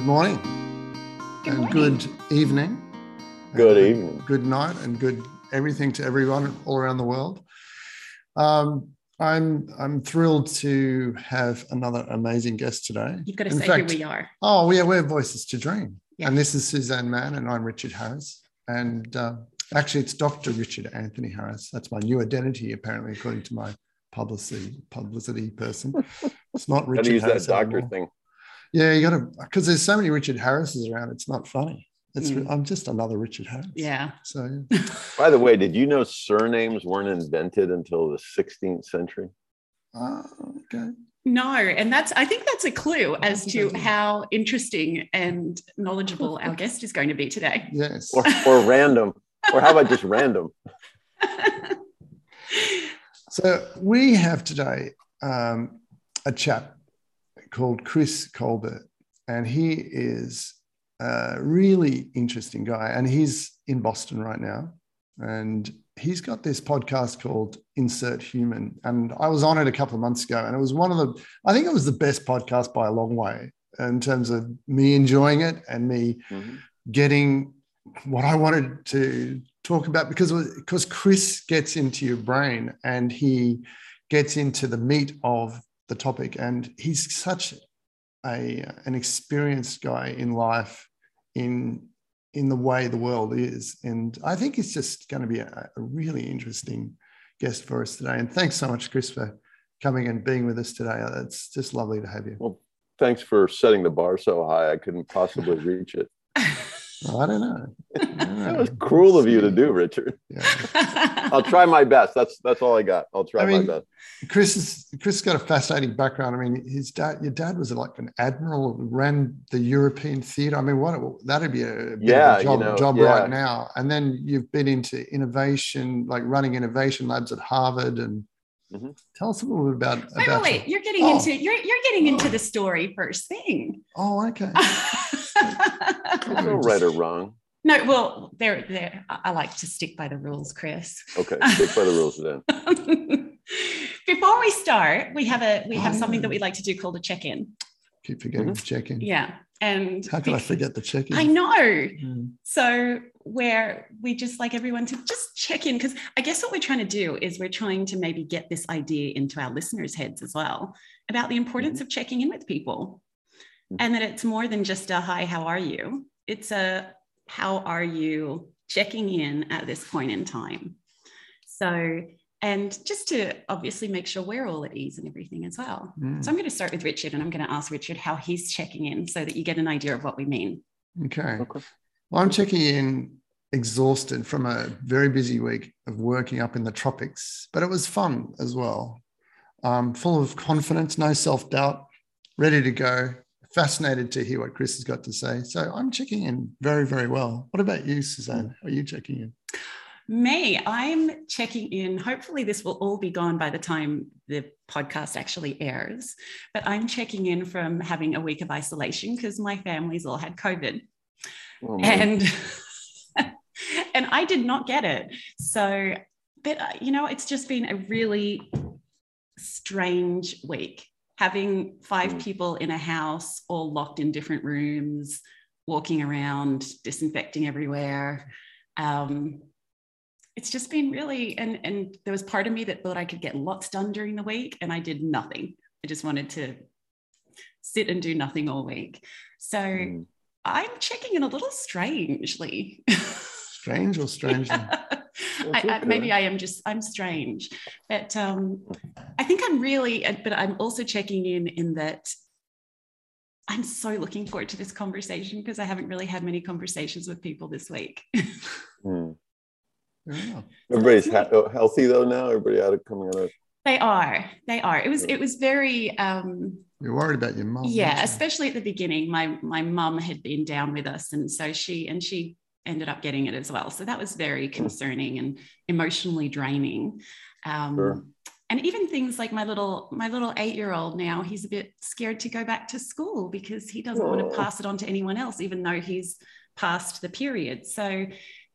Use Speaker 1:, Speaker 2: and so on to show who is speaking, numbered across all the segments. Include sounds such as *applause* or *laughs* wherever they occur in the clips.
Speaker 1: Good morning.
Speaker 2: Good
Speaker 1: and good evening.
Speaker 3: Good evening.
Speaker 1: Good night and good everything to everyone all around the world. Um, I'm I'm thrilled to have another amazing guest today.
Speaker 2: You've got to
Speaker 1: In
Speaker 2: say
Speaker 1: fact-
Speaker 2: who we are.
Speaker 1: Oh, yeah, we're Voices to Dream.
Speaker 2: Yeah.
Speaker 1: And this is Suzanne Mann, and I'm Richard Harris. And uh, actually, it's Dr. Richard Anthony Harris. That's my new identity, apparently, according to my publicity publicity person. It's not Richard
Speaker 3: to use that doctor
Speaker 1: anymore.
Speaker 3: thing.
Speaker 1: Yeah, you got to because there's so many Richard Harrises around. It's not funny. It's
Speaker 2: Mm.
Speaker 1: I'm just another Richard Harris.
Speaker 2: Yeah.
Speaker 1: So yeah. *laughs*
Speaker 3: By the way, did you know surnames weren't invented until the 16th century?
Speaker 1: Uh, okay.
Speaker 2: No, and that's I think that's a clue as to how interesting and knowledgeable our guest is going to be today.
Speaker 1: Yes.
Speaker 3: Or, or random? Or how about just random? *laughs*
Speaker 1: So we have today um, a chap called Chris Colbert, and he is a really interesting guy, and he's in Boston right now, and he's got this podcast called Insert Human, and I was on it a couple of months ago, and it was one of the, I think it was the best podcast by a long way in terms of me enjoying it and me
Speaker 3: Mhm.
Speaker 1: getting what I wanted to talk about because because Chris gets into your brain and he gets into the meat of the topic. And he's such a an experienced guy in life in in the way the world is. And I think it's just going to be a, a really interesting guest for us today. And thanks so much Chris for coming and being with us today. It's just lovely to have you.
Speaker 3: Well, Thanks for setting the bar so high. I couldn't possibly reach it. *laughs*
Speaker 1: I don't know
Speaker 3: That was cruel of you to do, Richard.
Speaker 1: yeah. *laughs*
Speaker 3: I'll try my best. That's that's all I got. I'll try
Speaker 1: I mean,
Speaker 3: my best.
Speaker 1: Chris is Chris has got a fascinating background. I mean, his dad, your dad was like an admiral, ran the European theatre. I mean, what that'd be a, bit
Speaker 3: Yeah,
Speaker 1: of a
Speaker 3: you
Speaker 1: job,
Speaker 3: know,
Speaker 1: job
Speaker 3: yeah.
Speaker 1: right now. And then you've been into innovation, like running innovation labs at Harvard. And
Speaker 3: Mhm.
Speaker 1: tell us a little bit about
Speaker 2: Wait, wait,
Speaker 1: about.
Speaker 2: wait. You're getting
Speaker 1: Oh.
Speaker 2: into you're you're getting into the story first thing.
Speaker 1: Oh, okay. *laughs*
Speaker 3: There's no right or wrong.
Speaker 2: no, well, there, there. I I like to stick by the rules, Chris.
Speaker 3: Okay, stick by the rules then. *laughs*
Speaker 2: Before we start, we have a we have
Speaker 1: Oh,
Speaker 2: something
Speaker 1: yeah.
Speaker 2: that we like to do called a check-in.
Speaker 1: Keep forgetting to check in.
Speaker 2: Yeah, and
Speaker 1: How could I forget the check in?
Speaker 2: I know.
Speaker 1: Mm.
Speaker 2: So where we just like everyone to just check in because I guess what we're trying to do is we're trying to maybe get this idea into our listeners' heads as well about the importance of checking in with people.
Speaker 3: Mhm.
Speaker 2: And that it's more than just a hi, how are you? It's a how are you checking in at this point in time. So and just to obviously make sure we're all at ease and everything as well.
Speaker 1: Mm.
Speaker 2: So I'm going to start with Richard and I'm going to ask Richard how he's checking in so that you get an idea of what we mean.
Speaker 1: Okay.
Speaker 3: Okay.
Speaker 1: Well, I'm checking in exhausted from a very busy week of working up in the tropics, but it was fun as well. Um, full of confidence, no self doubt, ready to go. Fascinated to hear what Chris has got to say. So I'm checking in very, very well. What about you, Suzanne? How are you checking in?
Speaker 2: Me, I'm checking in. Hopefully, this will all be gone by the time the podcast actually airs. But I'm checking in from having a week of isolation because my family's all had COVID,
Speaker 3: Oh,
Speaker 2: and *laughs* and I did not get it. So, but uh, you know, it's just been a really strange week. Having five
Speaker 3: Mm.
Speaker 2: people in a house, all locked in different rooms, walking around, disinfecting everywhere. Um, it's just been really and and there was part of me that thought I could get lots done during the week and I did nothing. I just wanted to sit and do nothing all week. So
Speaker 3: Mm.
Speaker 2: I'm checking in a little strangely. *laughs*
Speaker 1: Strange or strangely? *laughs*
Speaker 2: I, I, maybe I am just I'm strange, but um, I think I'm really. But I'm also checking in in that I'm so looking forward to this conversation because I haven't really had many conversations with people this week.
Speaker 3: Mm.
Speaker 1: Fair enough.
Speaker 3: Everybody's ha- healthy though now. Everybody out of coming out of
Speaker 2: they are, they are. It was it was very. Um,
Speaker 1: You're worried about your mum.
Speaker 2: yeah
Speaker 1: you?
Speaker 2: especially at the beginning my my mum had been down with us and so she and she ended up getting it as well. So that was very concerning and emotionally draining. Um,
Speaker 3: Sure.
Speaker 2: and even things like my little my little eight year old now he's a bit scared to go back to school because he doesn't want to pass it on to anyone else even though he's past the period. So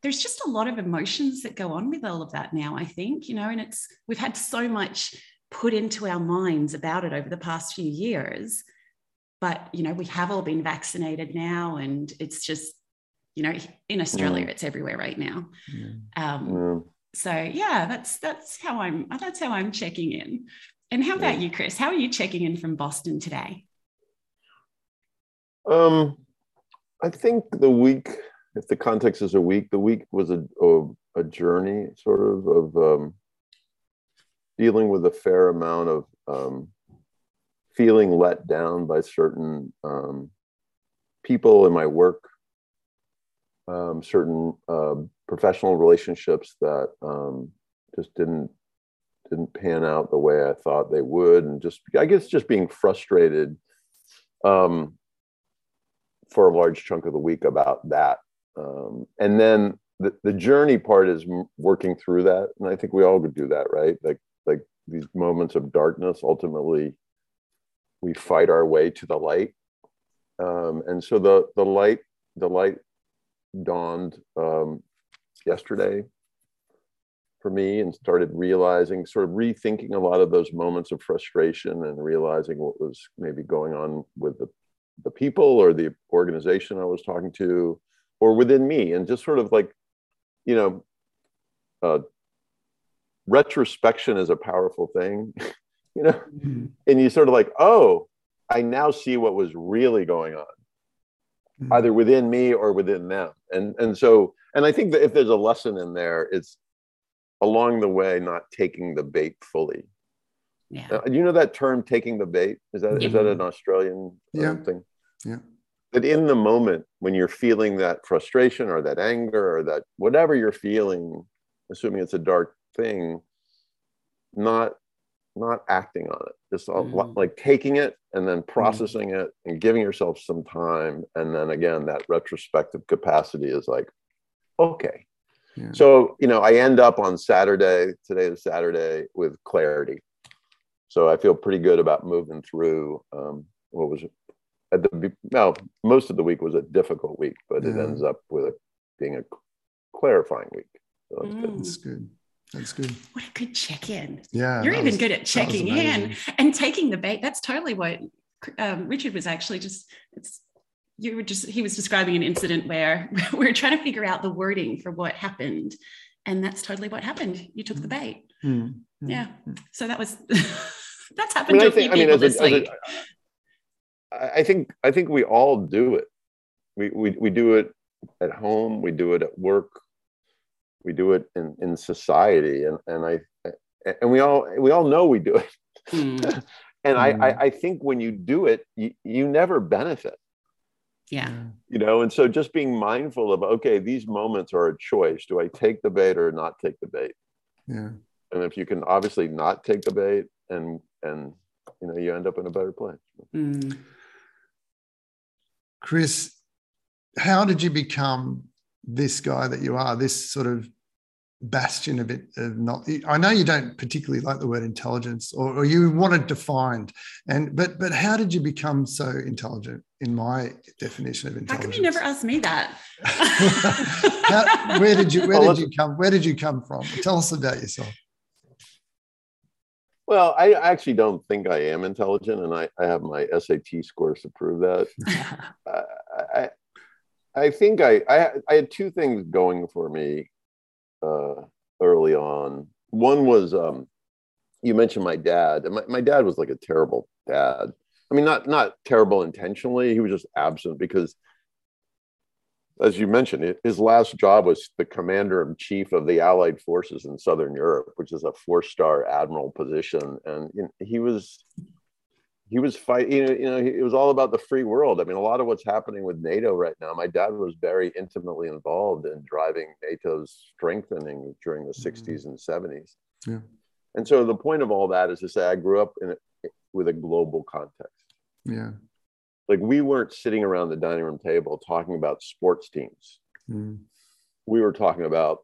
Speaker 2: there's just a lot of emotions that go on with all of that now i think you know and it's we've had so much put into our minds about it over the past few years. But you know we have all been vaccinated now and it's just you know in australia mm. it's everywhere right now. Um, mm. so yeah that's that's how i'm that's how i'm checking in and how about yeah. you chris how are you checking in from boston today
Speaker 3: um i think the week if the context is a week the week was a a, a journey sort of of um, dealing with a fair amount of um, feeling let down by certain um, people in my work, um, certain uh, professional relationships that um, just didn't didn't pan out the way I thought they would, and just I guess just being frustrated um, for a large chunk of the week about that, um, and then the, the journey part is working through that, and I think we all could do that, right? Like like these moments of darkness ultimately we fight our way to the light. Um, and so the the light the light dawned um, yesterday for me and started realizing sort of rethinking a lot of those moments of frustration and realizing what was maybe going on with the the people or the organization I was talking to or within me and just sort of like you know uh, retrospection is a powerful thing *laughs* you know mm-hmm. and you sort of like oh i now see what was really going on mm-hmm. either within me or within them and and so and i think that if there's a lesson in there it's along the way not taking the bait fully. Yeah. Uh, you know that term taking the bait? Is that yeah. is that an australian uh,
Speaker 1: yeah.
Speaker 3: thing?
Speaker 1: Yeah.
Speaker 3: That in the moment when you're feeling that frustration or that anger or that whatever you're feeling assuming it's a dark thing not not acting on it just mm. like taking it and then mm. processing mm. it and giving yourself some time and then again that retrospective capacity is like okay yeah. so you know i end up on saturday today is saturday with clarity so i feel pretty good about moving through um, what was at the well most of the week was a difficult week but yeah. it ends up with a, being a clarifying week
Speaker 1: so that's mm. good that's good that's good.
Speaker 2: What a good check in.
Speaker 1: Yeah.
Speaker 2: You're even was, good at checking in and taking the bait. That's totally what um, Richard was actually just, it's, you were just, he was describing an incident where *laughs* we are trying to figure out the wording for what happened. And that's totally what happened. You took the bait. Mm-hmm. Yeah. So that was, *laughs* that's happened I mean, to a few people this a, week.
Speaker 3: A, I think, I think we all do it. We, we, we do it at home. We do it at work we do it in, in society and, and i and we all we all know we do it. Mm. *laughs* and mm. I, I, I think when you do it you, you never benefit.
Speaker 2: Yeah.
Speaker 3: You know and so just being mindful of okay these moments are a choice. Do i take the bait or not take the bait?
Speaker 1: Yeah.
Speaker 3: And if you can obviously not take the bait and and you know you end up in a better place. Mm.
Speaker 1: chris how did you become this guy that you are this sort of bastion of it of not i know you don't particularly like the word intelligence or, or, you want it defined. And but but how did you become so intelligent in my definition of intelligence
Speaker 2: how come you never asked me that? *laughs*
Speaker 1: How, where did you where did you come where did you come from? Tell us about yourself.
Speaker 3: Well i actually don't think i am intelligent and i, I have my sat scores to prove that. *laughs* Uh, I, I think I, I I had two things going for me uh, early on. One was um, you mentioned my dad, and my, my dad was like a terrible dad. I mean, not not terrible intentionally. He was just absent because, as you mentioned, his last job was the commander in chief of the Allied forces in Southern Europe, which is a four star admiral position, and he was he was fighting, you know, you know, it was all about the free world. I mean, a lot of what's happening with NATO right now, my dad was very intimately involved in driving NATO's strengthening during the mm-hmm. 60s and 70s.
Speaker 1: Yeah.
Speaker 3: And so the point of all that is to say, I grew up in a, with a global context.
Speaker 1: Yeah.
Speaker 3: Like we weren't sitting around the dining room table talking about sports teams. Mm. We were talking about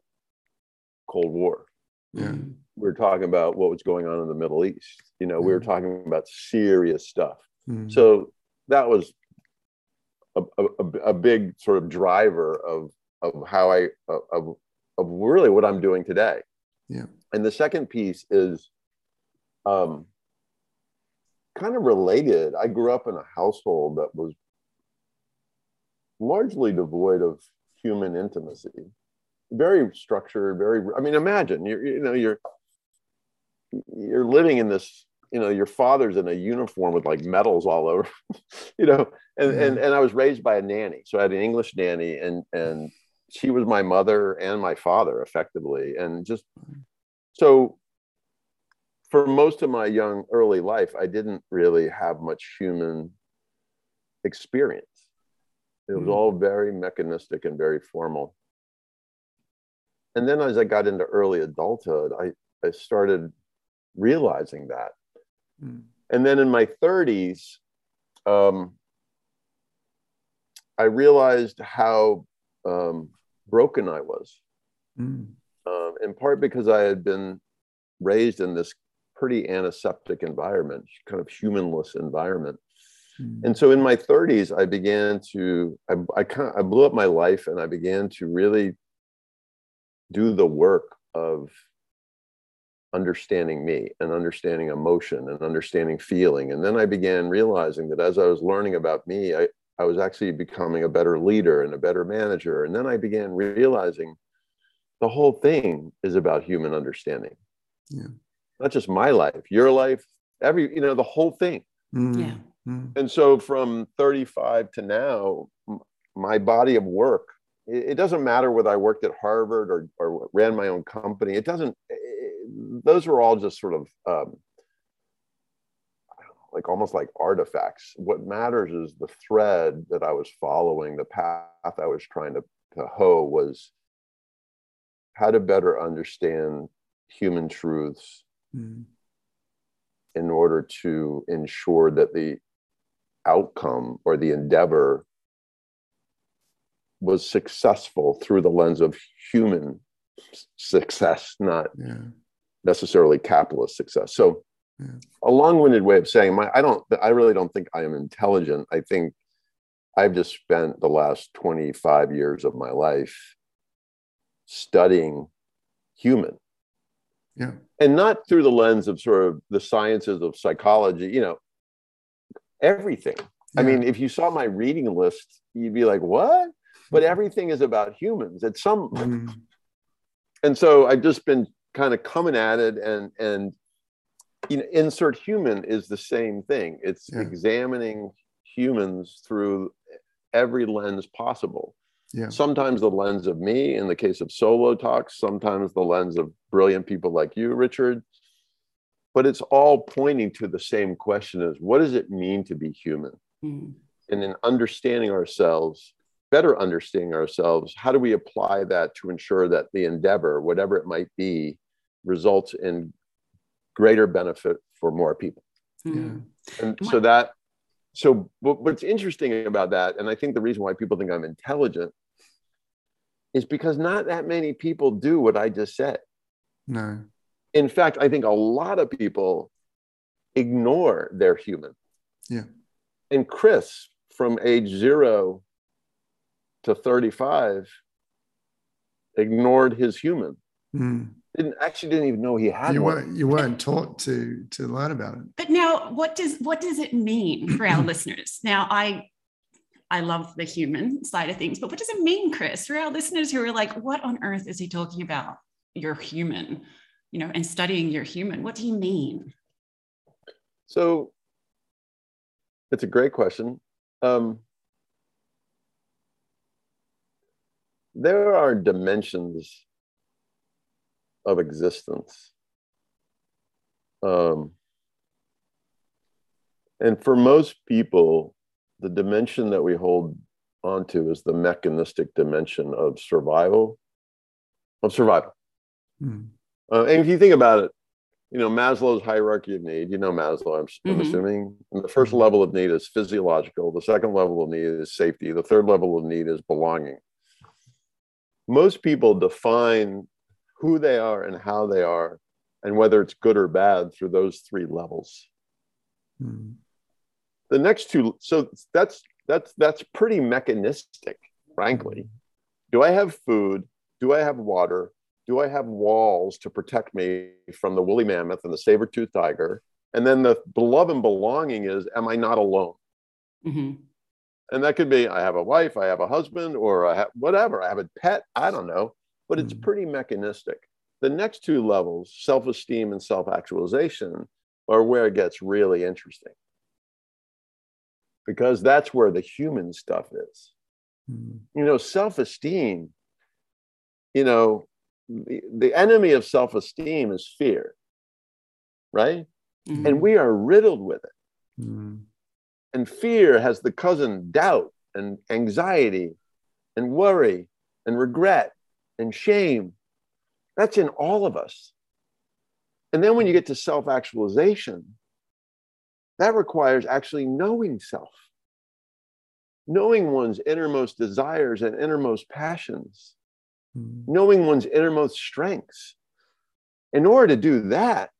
Speaker 3: Cold War.
Speaker 1: Yeah.
Speaker 3: We were talking about what was going on in the Middle East. You know, mm. we were mm. talking about serious stuff. Mm. So that was a, a, a, big sort of driver of of how I of of really what I'm doing today.
Speaker 1: Yeah.
Speaker 3: And the second piece is, um, kind of related. I grew up in a household that was largely devoid of human intimacy, very structured, very. I mean, imagine you're you know you're you're living in this you know your father's in a uniform with like medals all over *laughs* you know and, and and i was raised by a nanny. So i had an english nanny and and she was my mother and my father effectively. And just so for most of my young early life i didn't really have much human experience. It was mm. all very mechanistic and very formal. And then as i got into early adulthood i i started realizing that Mm. And then in my 30s, um, I realized how um, broken I was. Mm. Um, in part because I had been raised in this pretty antiseptic environment, kind of humanless environment. Mm. And so in my 30s, I began to, I, I, kind of, I blew up my life and I began to really do the work of understanding me and understanding emotion and understanding feeling. And then I began realizing that as I was learning about me, I, I was actually becoming a better leader and a better manager. And then I began realizing the whole thing is about human understanding. Yeah. Not just my life, your life, every, you know, the whole thing.
Speaker 2: Mm. Yeah.
Speaker 3: Mm. And so from 35 to now, my body of work, it, it doesn't matter whether I worked at Harvard or, or ran my own company. It doesn't, those were all just sort of um, like almost like artifacts. What matters is the thread that I was following, the path I was trying to, to hoe was how to better understand human truths mm. in order to ensure that the outcome or the endeavor was successful through the lens of human success, not yeah necessarily capitalist success. So, yeah. a long-winded way of saying, my I don't, I really don't think I am intelligent. I think I've just spent the last 25 years of my life studying human.
Speaker 1: Yeah.
Speaker 3: And not through the lens of sort of the sciences of psychology, you know, everything. Yeah. I mean, if you saw my reading list, you'd be like, what? But everything is about humans. It's some. Mm. And so I've just been kind of coming at it and and you know insert human is the same thing it's yeah. examining humans through every lens possible
Speaker 1: yeah.
Speaker 3: sometimes the lens of me in the case of solo talks sometimes the lens of brilliant people like you richard but it's all pointing to the same question as what does it mean to be human mm. and in understanding ourselves better understanding ourselves how do we apply that to ensure that the endeavor whatever it might be results in greater benefit for more people. Hmm.
Speaker 1: Yeah.
Speaker 3: And so that, so what's interesting about that, and I think the reason why people think I'm intelligent is because not that many people do what I just said.
Speaker 1: No.
Speaker 3: In fact, I think a lot of people ignore their human.
Speaker 1: Yeah.
Speaker 3: And Chris, from age zero to 35, ignored his human.
Speaker 1: Mm
Speaker 3: didn't actually didn't even know he had
Speaker 1: you
Speaker 3: one.
Speaker 1: weren't you weren't taught to to learn about it.
Speaker 2: But now what does what does it mean for our *clears throat* listeners? Now i i love the human side of things but what does it mean chris for our listeners who are like what on earth is he talking about? You're human you know and studying your human. What do you mean?
Speaker 3: So it's a great question. Um, there are dimensions of existence. Um, and for most people, the dimension that we hold onto is the mechanistic dimension of survival, of survival. Mm. Uh, and if you think about it, you know, Maslow's hierarchy of need, you know Maslow, I'm, mm-hmm. I'm assuming. And the first level of need is physiological. The second level of need is safety. The third level of need is belonging. Most people define who they are and how they are and whether it's good or bad through those three levels mm. the next two so that's that's that's pretty mechanistic frankly do i have food do i have water do i have walls to protect me from the woolly mammoth and the saber-toothed tiger And then the love and belonging is, am I not alone?
Speaker 2: Mhm.
Speaker 3: And that could be, I have a wife, I have a husband, or I have whatever, I have a pet, I don't know, but it's
Speaker 1: Mm.
Speaker 3: pretty mechanistic. The next two levels, self esteem and self actualization, are where it gets really interesting. Because that's where the human stuff is.
Speaker 1: Mm.
Speaker 3: You know, self esteem, you know, the, the enemy of self esteem is fear, right?
Speaker 2: Mhm.
Speaker 3: And we are riddled with it.
Speaker 1: Mm.
Speaker 3: And fear has the cousin doubt and anxiety and worry and regret and shame. That's in all of us. And then when you get to self actualization, that requires actually knowing self, knowing one's innermost desires and innermost passions,
Speaker 1: Mm.
Speaker 3: knowing one's innermost strengths. In order to do that,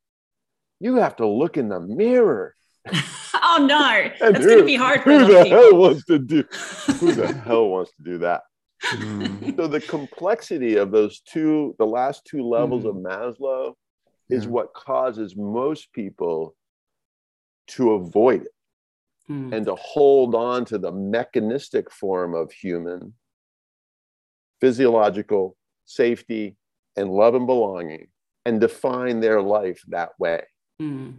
Speaker 3: you have to look in the mirror. *laughs*
Speaker 2: oh no,
Speaker 3: And
Speaker 2: that's
Speaker 3: who-
Speaker 2: going to be hard for
Speaker 3: Who the
Speaker 2: of
Speaker 3: hell wants to do? Who the *laughs* hell wants to do that?
Speaker 1: Mm.
Speaker 3: So the complexity of those two, the last two levels of Maslow, is
Speaker 1: Yeah.
Speaker 3: what causes most people to avoid it
Speaker 2: Mm.
Speaker 3: and to hold on to the mechanistic form of human, physiological safety, and love and belonging, and define their life that way.
Speaker 2: Mm.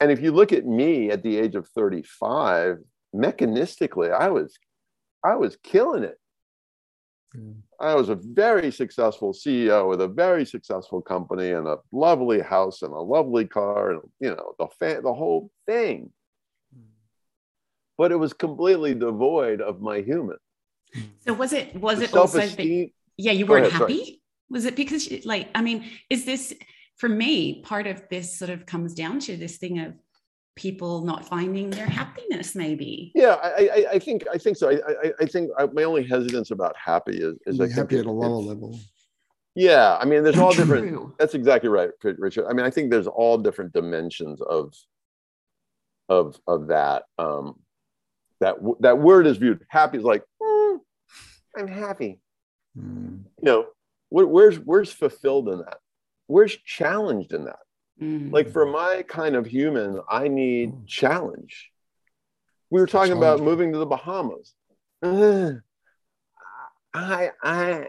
Speaker 3: And if you look at me at the age of 35, mechanistically, I was, I was killing it.
Speaker 1: Yeah.
Speaker 3: I was a very successful CEO with a very successful company and a lovely house and a lovely car and you know the fa- the whole thing. But it was completely devoid of my human.
Speaker 2: So was it was
Speaker 3: The
Speaker 2: it also that, yeah you
Speaker 3: Go
Speaker 2: weren't
Speaker 3: ahead, sorry.
Speaker 2: happy? Was it because like I mean is this for me part of this sort of comes down to this thing of people not finding their happiness maybe.
Speaker 3: Yeah, I, I, I think I think so. I, I, I think I, my only hesitance about happy is, is I
Speaker 1: Be
Speaker 3: think
Speaker 1: happy at a lower level.
Speaker 3: Yeah, I mean, there's all different. That's exactly right, Richard. I mean, I think there's all different dimensions of of of that. Um, that that word is viewed. Happy is like, "Mm, I'm happy.
Speaker 1: Mm.
Speaker 3: You know, where, where's where's fulfilled in that? Where's challenged in that?
Speaker 2: Mm.
Speaker 3: Like for my kind of human, I need
Speaker 1: Mm.
Speaker 3: challenge. We were talking about moving to the Bahamas. Ugh. I I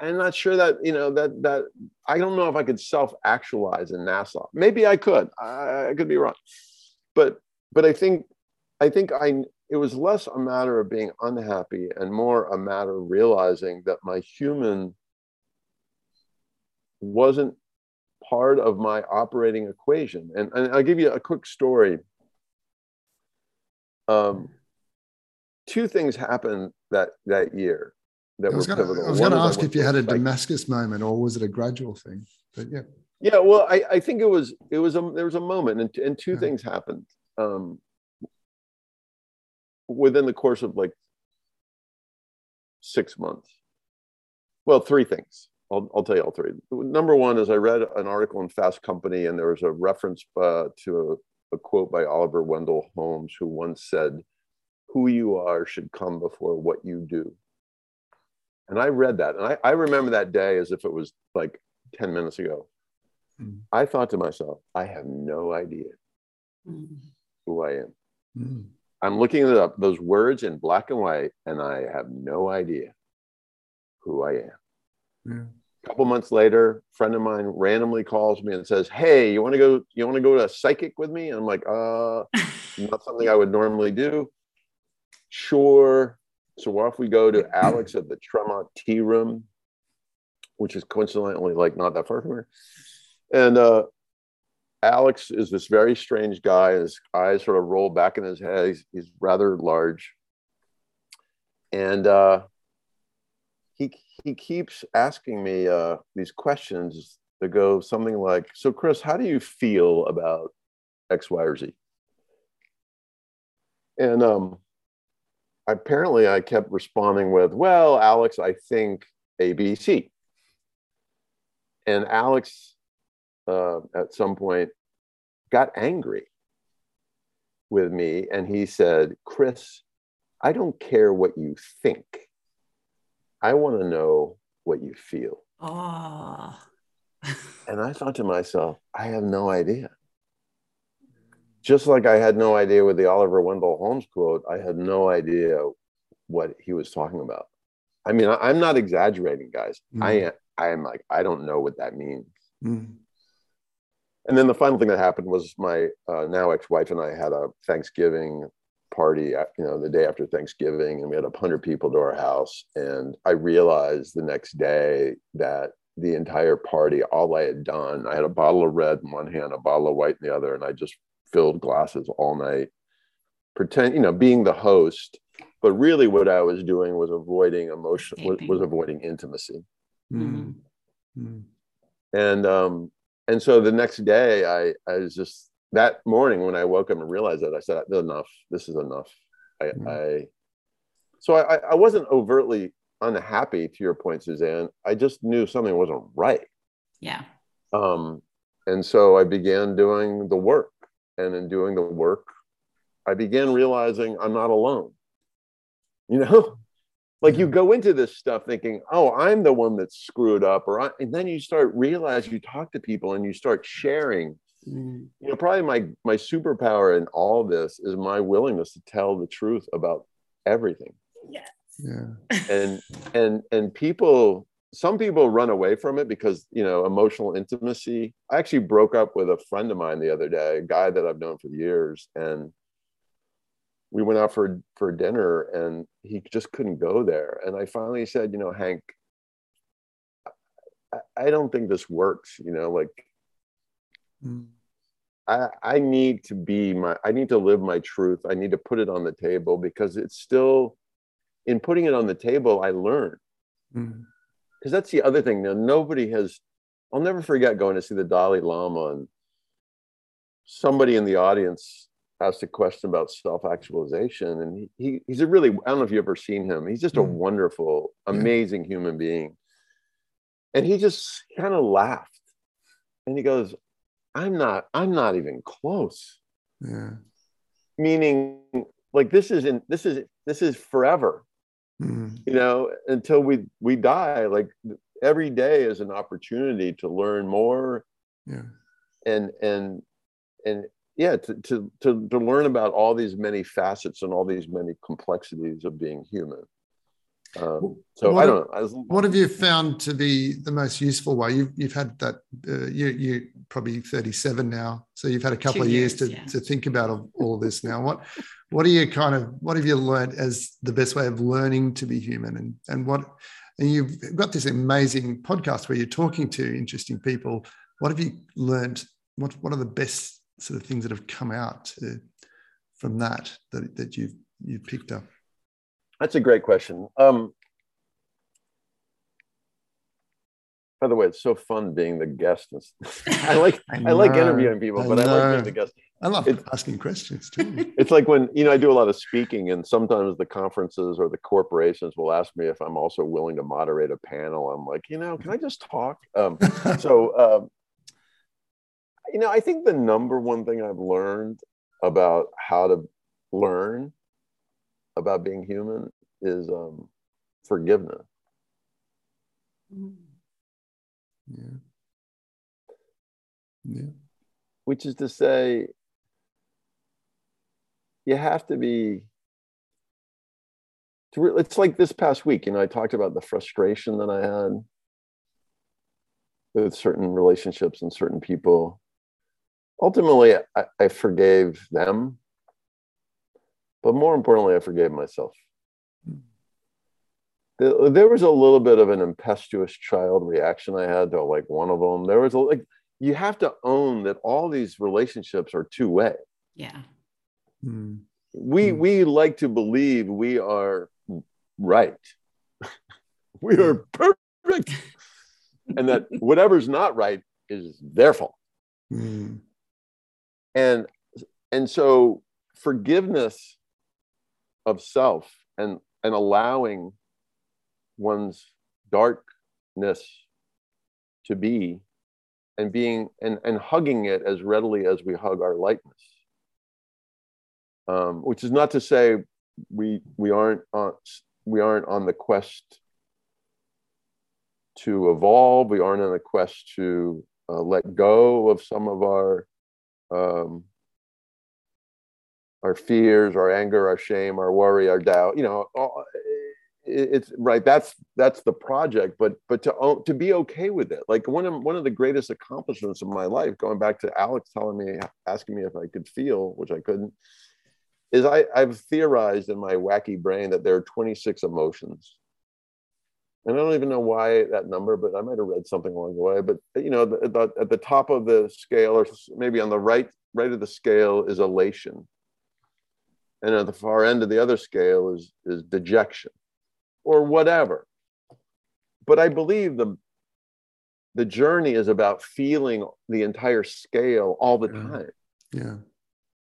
Speaker 3: I'm not sure that you know that that I don't know if I could self actualize in Nassau. Maybe I could. I, I could be wrong, but but I think I think I it was less a matter of being unhappy and more a matter of realizing that my human wasn't part of my operating equation. And, and I'll give you a quick story. Um, two things happened that that year that
Speaker 1: I was
Speaker 3: were
Speaker 1: gonna,
Speaker 3: pivotal.
Speaker 1: I was going to ask if you had a Damascus moment or was it a gradual thing? But yeah.
Speaker 3: Yeah, well, I, I think it was it was a there was a moment and and two
Speaker 1: Yeah.
Speaker 3: things happened um, within the course of like six months. Well, three things. I'll, I'll tell you all three. Number one is I read an article in Fast Company, and there was a reference uh, to a, a quote by Oliver Wendell Holmes, who once said, "Who you are should come before what you do." And I read that, and I, I remember that day as if it was like ten minutes ago.
Speaker 1: Mm.
Speaker 3: I thought to myself, I have no idea
Speaker 2: Mm.
Speaker 3: who I am.
Speaker 1: Mm.
Speaker 3: I'm looking it up, those words in black and white, and I have no idea who I am.
Speaker 1: Yeah.
Speaker 3: A couple months later, a friend of mine randomly calls me and says, "Hey, you want to go? You want to go to a psychic with me?" And I'm like, "Uh, *laughs* not something I would normally do." Sure. So off we go to *clears throat* Alex at the Tremont Tea Room, which is coincidentally like not that far from here. And uh, Alex is this very strange guy. His eyes sort of roll back in his head. He's, he's rather large, and uh, he he keeps asking me uh, these questions that go something like, "So, Chris, how do you feel about X, Y, or Z?" And um, apparently, I kept responding with, "Well, Alex, I think ABC." And Alex, uh, at some point, got angry with me, and he said, "Chris, I don't care what you think. I want to know what you feel."
Speaker 2: Oh.
Speaker 3: And I thought to myself, I have no idea. just like I had no idea with the Oliver Wendell Holmes quote, I had no idea what he was talking about. I mean, I, am not exaggerating, guys. Mm. I I am like, I don't know what that means. Mm. And then the final thing that happened was my uh, now ex-wife and I had a Thanksgiving party, you know, the day after Thanksgiving, and we had a hundred people to our house. And I realized the next day that the entire party, all I had done, I had a bottle of red in one hand, a bottle of white in the other, and I just filled glasses all night, pretend, you know, being the host. But really, what I was doing was avoiding emotion, was, was avoiding intimacy. Mm-hmm. Mm-hmm. And um, and so the next day, I I was just that morning when I woke up and realized that I said, enough. This is enough. I, mm-hmm. I so I, I wasn't overtly unhappy to your point, Suzanne. I just knew something wasn't right.
Speaker 2: Yeah.
Speaker 3: Um, and so I began doing the work. And in doing the work, I began realizing I'm not alone. You know, *laughs* like you go into this stuff thinking, oh, I'm the one that's screwed up, or I, and then you start realize you talk to people and you start sharing. Mm. You know, probably my my superpower in all this is my willingness to tell the truth about everything.
Speaker 2: Yes.
Speaker 1: Yeah.
Speaker 3: And and and people some people run away from it because you know emotional intimacy i actually broke up with a friend of mine the other day a guy that i've known for years and we went out for for dinner and he just couldn't go there and i finally said you know hank i, I don't think this works you know like mm. i i need to be my i need to live my truth. I need to put it on the table because it's still in putting it on the table i learn. Because mm. that's the other thing. Now nobody has i'll never forget going to see the dalai lama and somebody in the audience asked a question about self-actualization and he, he, he's a really i don't know if you've ever seen him. He's just a mm. wonderful amazing human being. And he just kind of laughed. And he goes i'm not i'm not even close.
Speaker 1: Yeah.
Speaker 3: Meaning like this is in this is this is forever. Mm. you know until we we die like every day is an opportunity to learn more.
Speaker 1: Yeah.
Speaker 3: And and and yeah to, to to to learn about all these many facets and all these many complexities of being human um, so what I don't
Speaker 1: know. what have you found to be the most useful way? You've, you've had that, uh, you, you probably 37 now. So you've had a couple of years, years to, yeah. to think about all of this now. What, what are you kind of, what have you learned as the best way of learning to be human? And, and what, and you've got this amazing podcast where you're talking to interesting people. What have you learned? What, what are the best sort of things that have come out to, from that, that that you've you've picked up?
Speaker 3: That's a great question. Um, by the way, it's so fun being the guest. *laughs* I like *laughs* I, I, like interviewing people, I but know. I like being the guest.
Speaker 1: I love it's, asking questions too. *laughs*
Speaker 3: It's like when you know I do a lot of speaking, and sometimes the conferences or the corporations will ask me if I'm also willing to moderate a panel. I'm like, you know, can I just talk? Um, so um, you know, I think the number one thing I've learned about how to learn about being human is um, forgiveness.
Speaker 1: Yeah. Yeah.
Speaker 3: Which is to say, you have to be. It's like this past week, you know, I talked about the frustration that I had with certain relationships and certain people ultimately I, I forgave them but more importantly i forgave myself. There was a little bit of an impetuous child reaction i had to like one of them. There was a like you have to own that all these relationships are two way
Speaker 2: yeah.
Speaker 3: Mm. we mm. we like to believe we are right. *laughs* We are perfect. *laughs* And that whatever's not right is their fault. Mm and and so forgiveness of self and and allowing one's darkness to be and being and, and hugging it as readily as we hug our lightness. Um, which is not to say we we aren't on we aren't on the quest to evolve. We aren't on the quest to uh, let go of some of our um, our fears, our anger, our shame, our worry, our doubt. You know, all, it's right. That's that's the project. But but to to be okay with it, like one of one of the greatest accomplishments of my life, going back to Alex telling me, asking me if I could feel, which I couldn't, is I I've theorized in my wacky brain that there are 26 emotions. And I don't even know why that number, but I might have read something along the way. But you know, the, the, at the top of the scale, or maybe on the right right of the scale, is elation and at the far end of the other scale is is dejection or whatever. But i believe the the journey is about feeling the entire scale all the time.
Speaker 1: Yeah.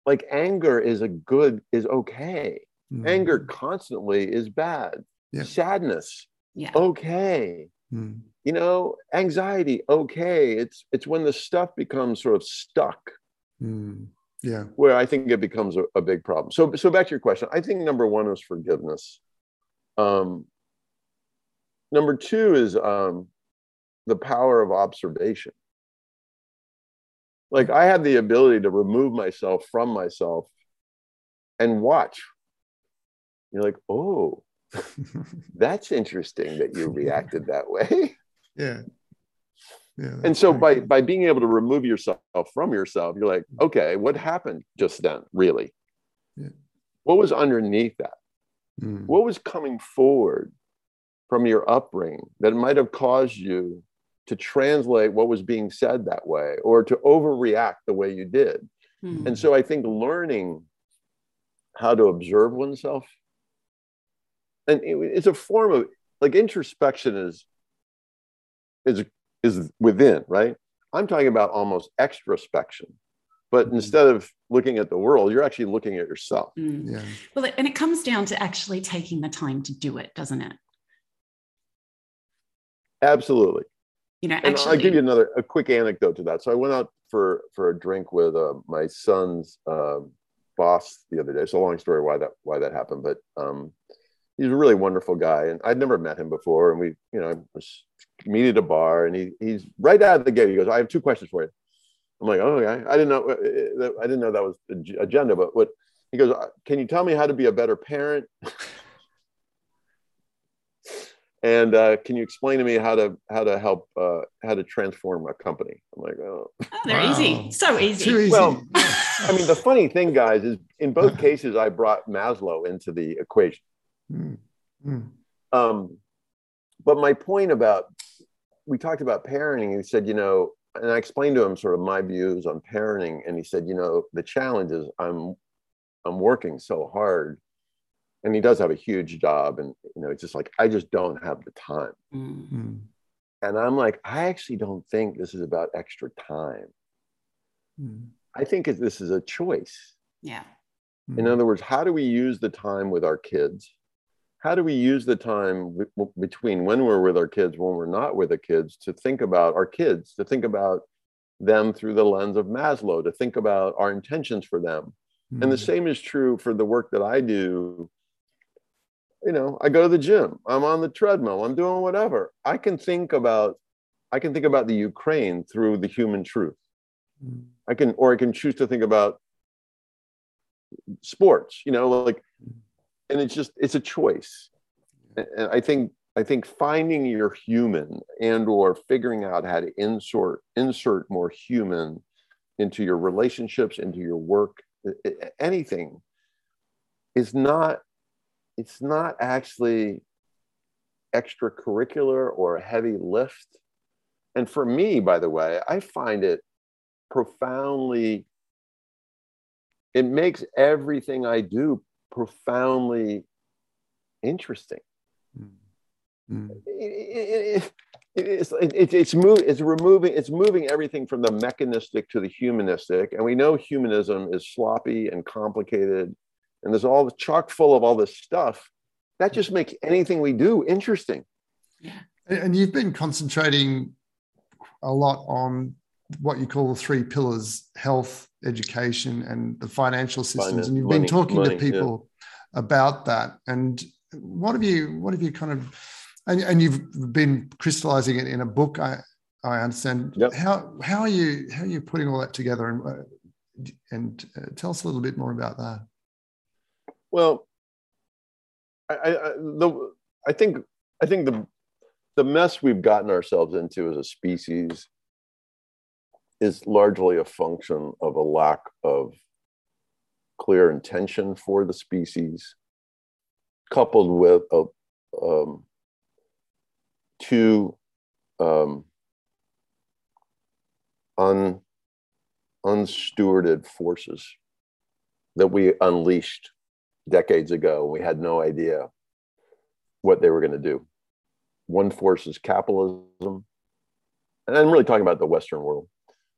Speaker 3: Like anger is a good is okay. Mm. anger constantly is bad.
Speaker 1: Yeah.
Speaker 3: sadness
Speaker 2: yeah.
Speaker 3: okay.
Speaker 1: Mm.
Speaker 3: you know anxiety okay. It's it's when the stuff becomes sort of stuck.
Speaker 1: Mm yeah.
Speaker 3: where i think it becomes a, a, big problem. So so back to your question i think number one is forgiveness. Um number two is um the power of observation. Like i have the ability to remove myself from myself and watch. You're like oh *laughs* that's interesting that you reacted that way.
Speaker 1: Yeah
Speaker 3: yeah, and so by cool. by being able to remove yourself from yourself you're like okay what happened just then really
Speaker 1: yeah.
Speaker 3: what was underneath that
Speaker 1: mm.
Speaker 3: what was coming forward from your upbringing that might have caused you to translate what was being said that way or to overreact the way you did
Speaker 2: mm.
Speaker 3: and so i think learning how to observe oneself and it's a form of like introspection is is is within, right? I'm talking about almost extrospection. But mm-hmm. instead of looking at the world, you're actually looking at yourself.
Speaker 2: Mm.
Speaker 1: Yeah.
Speaker 2: Well, and it comes down to actually taking the time to do it, doesn't it?
Speaker 3: Absolutely.
Speaker 2: You know,
Speaker 3: and
Speaker 2: actually,
Speaker 3: I'll give you another a quick anecdote to that. So I went out for for a drink with uh, my son's uh, boss the other day. It's a long story why that why that happened, but um, he's a really wonderful guy, and I'd never met him before. And we, you know, I was meet at a bar, and he he's right out of the gate. He goes, "I have two questions for you." I'm like, "Oh, okay." I didn't know uh, uh, I didn't know that was the agenda, but what he goes, uh, "Can you tell me how to be a better parent?" *laughs* and uh, can you explain to me how to how to help uh, how to transform a company i'm like oh,
Speaker 2: oh they're wow. easy so easy.
Speaker 1: easy
Speaker 3: well *laughs* i mean the funny thing guys is in both cases i brought maslow into the equation
Speaker 1: mm. Mm.
Speaker 3: Um, but my point about we talked about parenting. He said, you know, and I explained to him sort of my views on parenting, and he said, you know, the challenge is I'm I'm working so hard, and he does have a huge job, and you know, it's just like I just don't have the time.
Speaker 2: Mm-hmm.
Speaker 3: And I'm like, I actually don't think this is about extra time.
Speaker 1: Mm-hmm.
Speaker 3: I think this is a choice.
Speaker 2: Yeah.
Speaker 3: In other words, how do we use the time with our kids? How do we use the time between when we're with our kids when we're not with the kids to think about our kids to think about them through the lens of maslow to think about our intentions for them mm-hmm. and the hmm. same is true for the work that i do you know i go to the gym i'm on the treadmill i'm doing whatever i can think about i can think about the ukraine through the human truth
Speaker 1: mm-hmm.
Speaker 3: i can or i can choose to think about sports you know like and it's just it's a choice. And i think i think finding your human and or figuring out how to insert insert more human into your relationships into your work anything is not it's not actually extracurricular or a heavy lift. And for me by the way i find it profoundly it makes everything i do profoundly interesting.
Speaker 1: Mm.
Speaker 3: It, it, it's it, it's move, it's removing it's moving everything from the mechanistic to the humanistic, and we know humanism is sloppy and complicated, and there's all chock full of all this stuff. That just makes anything we do interesting.
Speaker 1: And you've been concentrating a lot on what you call the three pillars health education and the financial systems. Finance, and you've money, been talking money, to people yeah. about that. And what have you what have you kind of and, and you've been crystallizing it in a book i i understand.
Speaker 3: Yep.
Speaker 1: how how are you how are you putting all that together? And uh, and uh, tell us a little bit more about that.
Speaker 3: Well, I, I, the, I think I think the the mess we've gotten ourselves into as a species is largely a function of a lack of clear intention for the species, coupled with a um, two um, un, unstewarded forces that we unleashed decades ago. We had no idea what they were going to do. One force is capitalism. And I'm really talking about the Western world.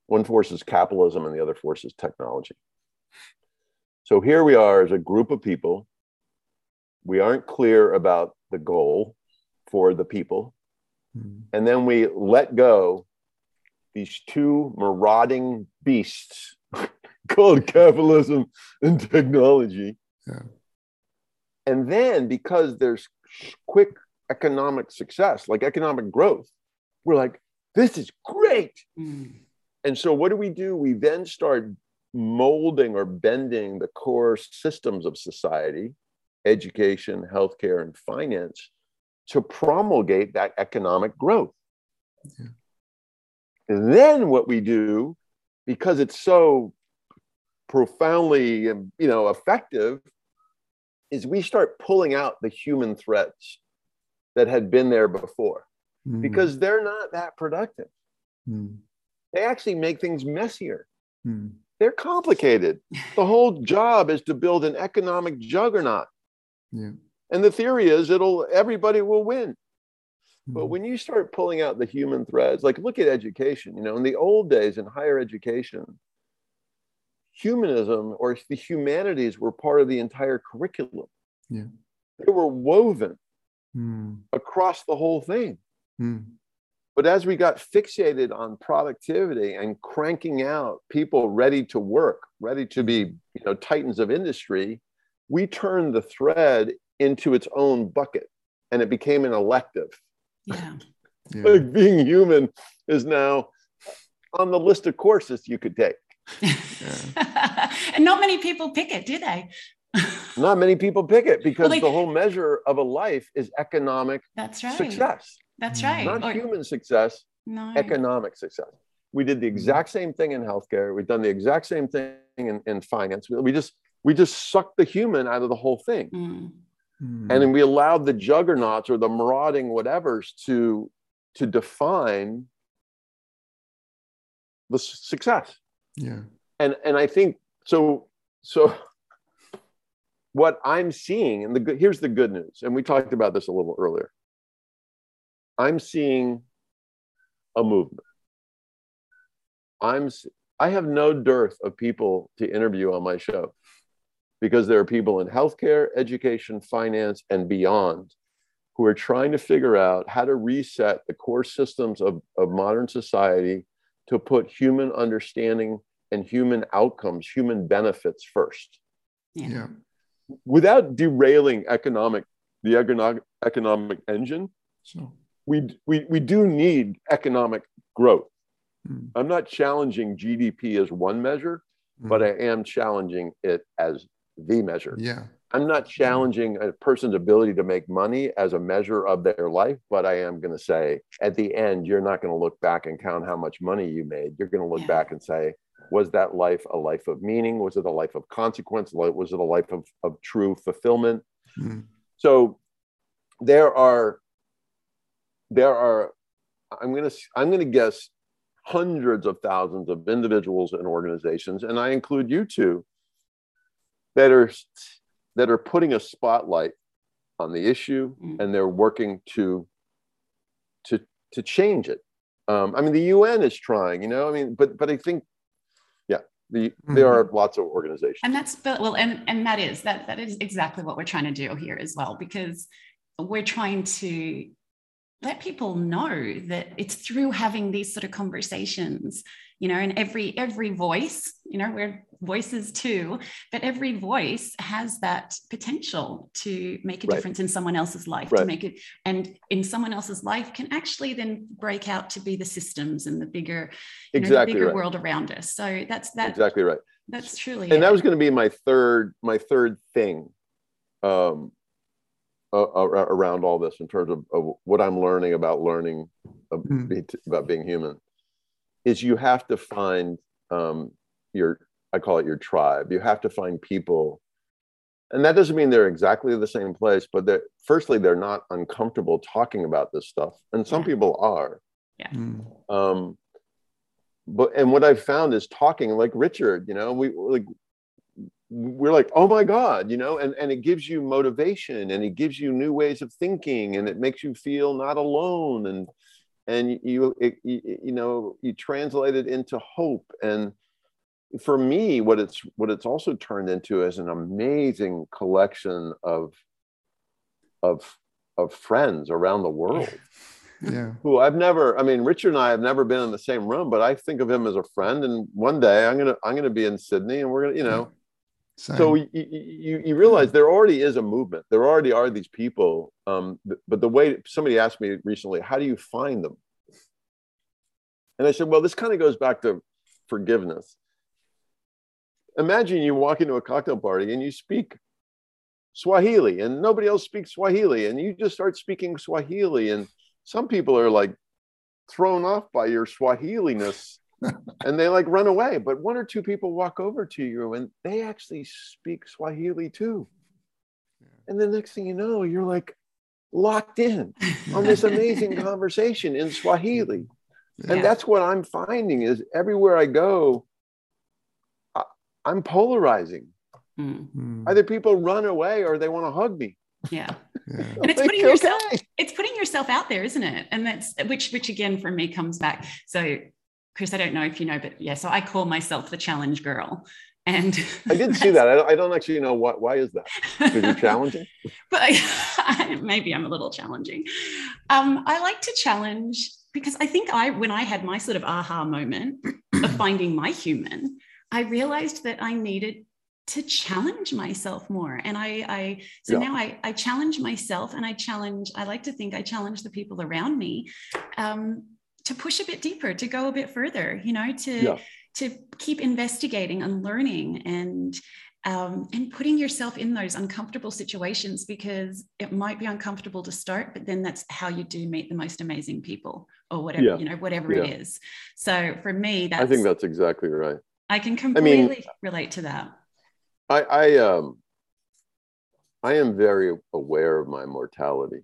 Speaker 3: One force is capitalism, and the other force is technology. So here we are as a group of people. We aren't clear about the goal for the people. Mm-hmm. And then we let go these two marauding beasts *laughs* called capitalism and technology. Yeah. And then because there's quick economic success, like economic growth, we're like, this is great. Mm. And so what do we do? We then start molding or bending the core systems of society, education, healthcare, and finance to promulgate that economic growth. Yeah. And then what we do, because it's so profoundly you know effective, is we start pulling out the human threads that had been there before mm. because they're not that productive. Mm. They actually make things messier. Mm. They're complicated. the *laughs* whole job is to build an economic juggernaut. Yeah. And the theory is it'll everybody will win. But hmm. when you start pulling out the human threads, like look at education, you know, in the old days in higher education, humanism or the humanities were part of the entire curriculum. Yeah. They were woven mm. across the whole thing. Mm. But as we got fixated on productivity and cranking out people ready to work, ready to be, you know, titans of industry, we turned the thread into its own bucket and it became an elective.
Speaker 2: Yeah.
Speaker 3: yeah. *laughs* like being human is now on the list of courses you could take. *laughs*
Speaker 2: and not many people pick it, do they?
Speaker 3: not many people pick it because well, they, the whole measure of a life is economic
Speaker 2: that's right.
Speaker 3: success.
Speaker 2: That's right.
Speaker 3: Not or, human success, no. economic success. We did the exact same thing in healthcare. We've done the exact same thing in, in finance. We just we just sucked the human out of the whole thing. Mm. Mm. And then we allowed the juggernauts or the marauding whatevers to to define the success.
Speaker 1: Yeah.
Speaker 3: And and I think so so *laughs* what I'm seeing, and the good, here's the good news, and we talked about this a little earlier. I'm seeing a movement. I'm I have no dearth of people to interview on my show because there are people in healthcare, education, finance, and beyond who are trying to figure out how to reset the core systems of, of modern society to put human understanding and human outcomes, human benefits first.
Speaker 1: Yeah. yeah.
Speaker 3: Without derailing economic, the economic, economic engine, so. We, we, we do need economic growth. Mm. I'm not challenging GDP as one measure, mm. but I am challenging it as the measure.
Speaker 1: Yeah.
Speaker 3: I'm not challenging a person's ability to make money as a measure of their life, but I am going to say at the end, you're not going to look back and count how much money you made. You're going to look yeah. back and say, was that life a life of meaning? Was it a life of consequence? Was it a life of, of true fulfillment? Mm. So there are, there are, I'm going to, I'm going to guess hundreds of thousands of individuals and organizations, and I include you too, that are that are putting a spotlight on the issue mm. and they're working to to to change it. Um, i mean the un is trying you know i mean but but i think yeah the there are lots of organizations.
Speaker 2: And that's well and and that is that that is exactly what we're trying to do here as well because we're trying to let people know that it's through having these sort of conversations you know and every every voice you know we're voices too but every voice has that potential to make a right. difference in someone else's life right. to make it and in someone else's life can actually then break out to be the systems and the bigger exactly know, the bigger right. world around us so that's that
Speaker 3: exactly right
Speaker 2: that's truly
Speaker 3: and it. that was going to be my third my third thing um, uh, around all this in terms of, of, what I'm learning about learning mm. about being human is you have to find um, your I call it your tribe. You have to find people, and that doesn't mean they're exactly the same place, but they're firstly they're not uncomfortable talking about this stuff, and some people are.
Speaker 2: Yeah. Mm.
Speaker 3: Um, but and what I've found is talking like Richard. You know, we like we're like oh my god you know and and it gives you motivation and it gives you new ways of thinking and it makes you feel not alone and and you it, you know you translate it into hope. And for me what it's what it's also turned into is an amazing collection of of of friends around the *laughs* world
Speaker 1: yeah
Speaker 3: who i've never i mean richard and i have never been in the same room but i think of him as a friend and one day i'm gonna i'm gonna be in sydney and we're gonna you know same. So you, you, you realize there already is a movement. There already are these people. Um, but the way somebody asked me recently, how do you find them? And I said, well, this kind of goes back to forgiveness. Imagine you walk into a cocktail party and you speak Swahili and nobody else speaks Swahili and you just start speaking Swahili and some people are like thrown off by your Swahiliness *laughs* and they like run away. But one or two people walk over to you and they actually speak Swahili too. And the next thing you know, you're like locked in on this *laughs* amazing conversation in Swahili. And that's what I'm finding is everywhere I go, I, am polarizing. Mm. Either people run away or they want to hug me.
Speaker 2: Yeah. *laughs* yeah. And it's putting yourself it's putting yourself out there, isn't it? And that's which which again for me comes back. So Chris, I don't know if you know, but yeah, so I call myself the challenge girl. And
Speaker 3: I did see that. I, I, don't actually know what, why is that? Because you're challenging? *laughs*
Speaker 2: but I, *laughs* maybe I'm a little challenging. Um, I like to challenge because I think I, when I had my sort of aha moment of *clears throat* finding my human, I realized that I needed to challenge myself more. And I, I so yeah. now I, I challenge myself and I challenge, I like to think I challenge the people around me. Um, to push a bit deeper to go a bit further you know to yeah. to keep investigating and learning and um, and putting yourself in those uncomfortable situations because it might be uncomfortable to start but then that's how you do meet the most amazing people or whatever yeah. you know whatever yeah. it is so for me that's
Speaker 3: i think that's exactly right
Speaker 2: i can completely I mean, relate to that
Speaker 3: i i um i am very aware of my mortality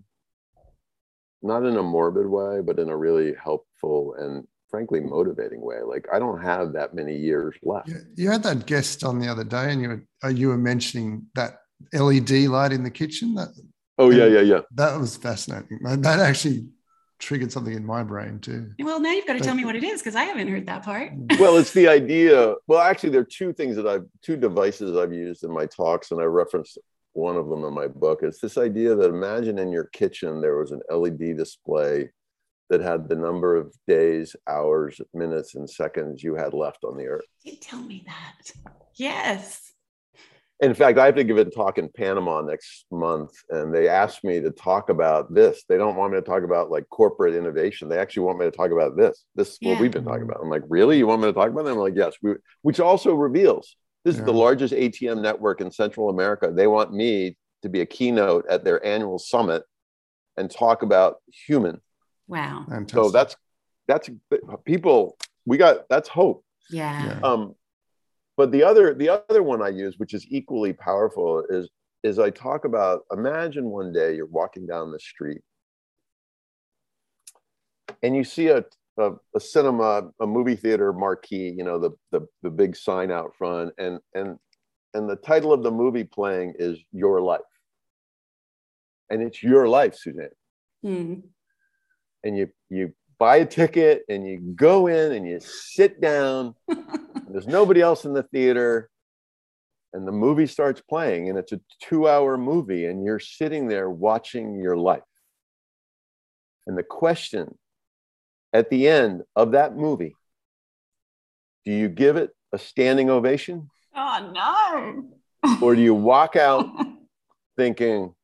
Speaker 3: not in a morbid way, but in a really helpful and frankly motivating way. Like I don't have that many years left.
Speaker 1: You, you had that guest on the other day, and you were uh, you were mentioning that LED light in the kitchen. That
Speaker 3: oh yeah yeah yeah.
Speaker 1: That was fascinating. That actually triggered something in my brain too.
Speaker 2: Well, now you've got to tell me what it is because I haven't heard that part. *laughs*
Speaker 3: well, it's the idea. Well, actually, there are two things that I've two devices I've used in my talks, and I referenced one of them in my book. It's this idea that imagine in your kitchen there was an LED display that had the number of days, hours, minutes, and seconds you had left on the earth.
Speaker 2: You tell me that. Yes.
Speaker 3: In fact, I have to give a talk in Panama next month, and they asked me to talk about this. They don't want me to talk about like corporate innovation. They actually want me to talk about this. This is yeah. what we've been talking about. I'm like, really? You want me to talk about them? I'm like, yes. We, which also reveals this yeah. is the largest ATM network in Central America. They want me to be a keynote at their annual summit and talk about human.
Speaker 2: Wow.
Speaker 3: Fantastic. So that's that's people we got that's hope.
Speaker 2: Yeah.
Speaker 3: Um but the other the other one I use which is equally powerful is is I talk about imagine one day you're walking down the street and you see a a, a, cinema, a movie theater marquee, you know, the, the the big sign out front, and and and the title of the movie playing is Your Life, and it's your life, Suzanne. Mm. And you you buy a ticket and you go in and you sit down. *laughs* there's nobody else in the theater, and the movie starts playing, and it's a two-hour movie, and you're sitting there watching your life. And the question at the end of that movie, do you give it a standing ovation?
Speaker 2: Oh, no.
Speaker 3: or do you walk out *laughs* thinking,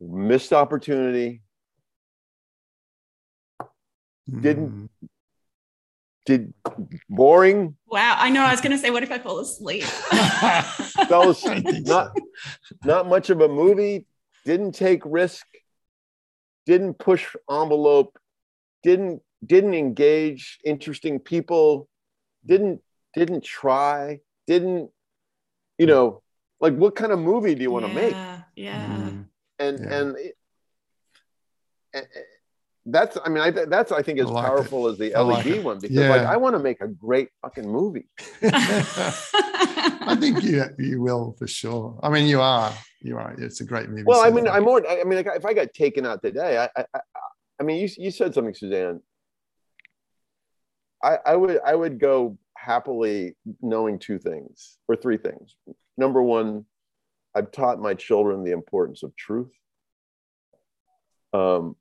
Speaker 3: missed opportunity, didn't, mm. did boring
Speaker 2: Wow. I know. I was going to say, what if I fall asleep? *laughs*
Speaker 3: fell asleep. not not much of a movie didn't take risk didn't push envelope didn't didn't engage interesting people didn't didn't try didn't you know like what kind of movie do you want to make
Speaker 2: Yeah. Yeah.
Speaker 1: Mm.
Speaker 3: and
Speaker 1: Yeah.
Speaker 3: and it- and- and that's i mean I, that's i think as
Speaker 1: I like it.
Speaker 3: powerful as the
Speaker 1: I
Speaker 3: led
Speaker 1: like
Speaker 3: one because like i want to make a great fucking movie *laughs* *laughs*
Speaker 1: I think you you will for sure. I mean, you are. You are. It's a great movie.
Speaker 3: well i
Speaker 1: so-
Speaker 3: mean i'm more i mean like, if i got taken out today i i, I, I mean you, you said something suzanne I, I would i would go happily knowing two things or three things number one i've taught my children the importance of truth um,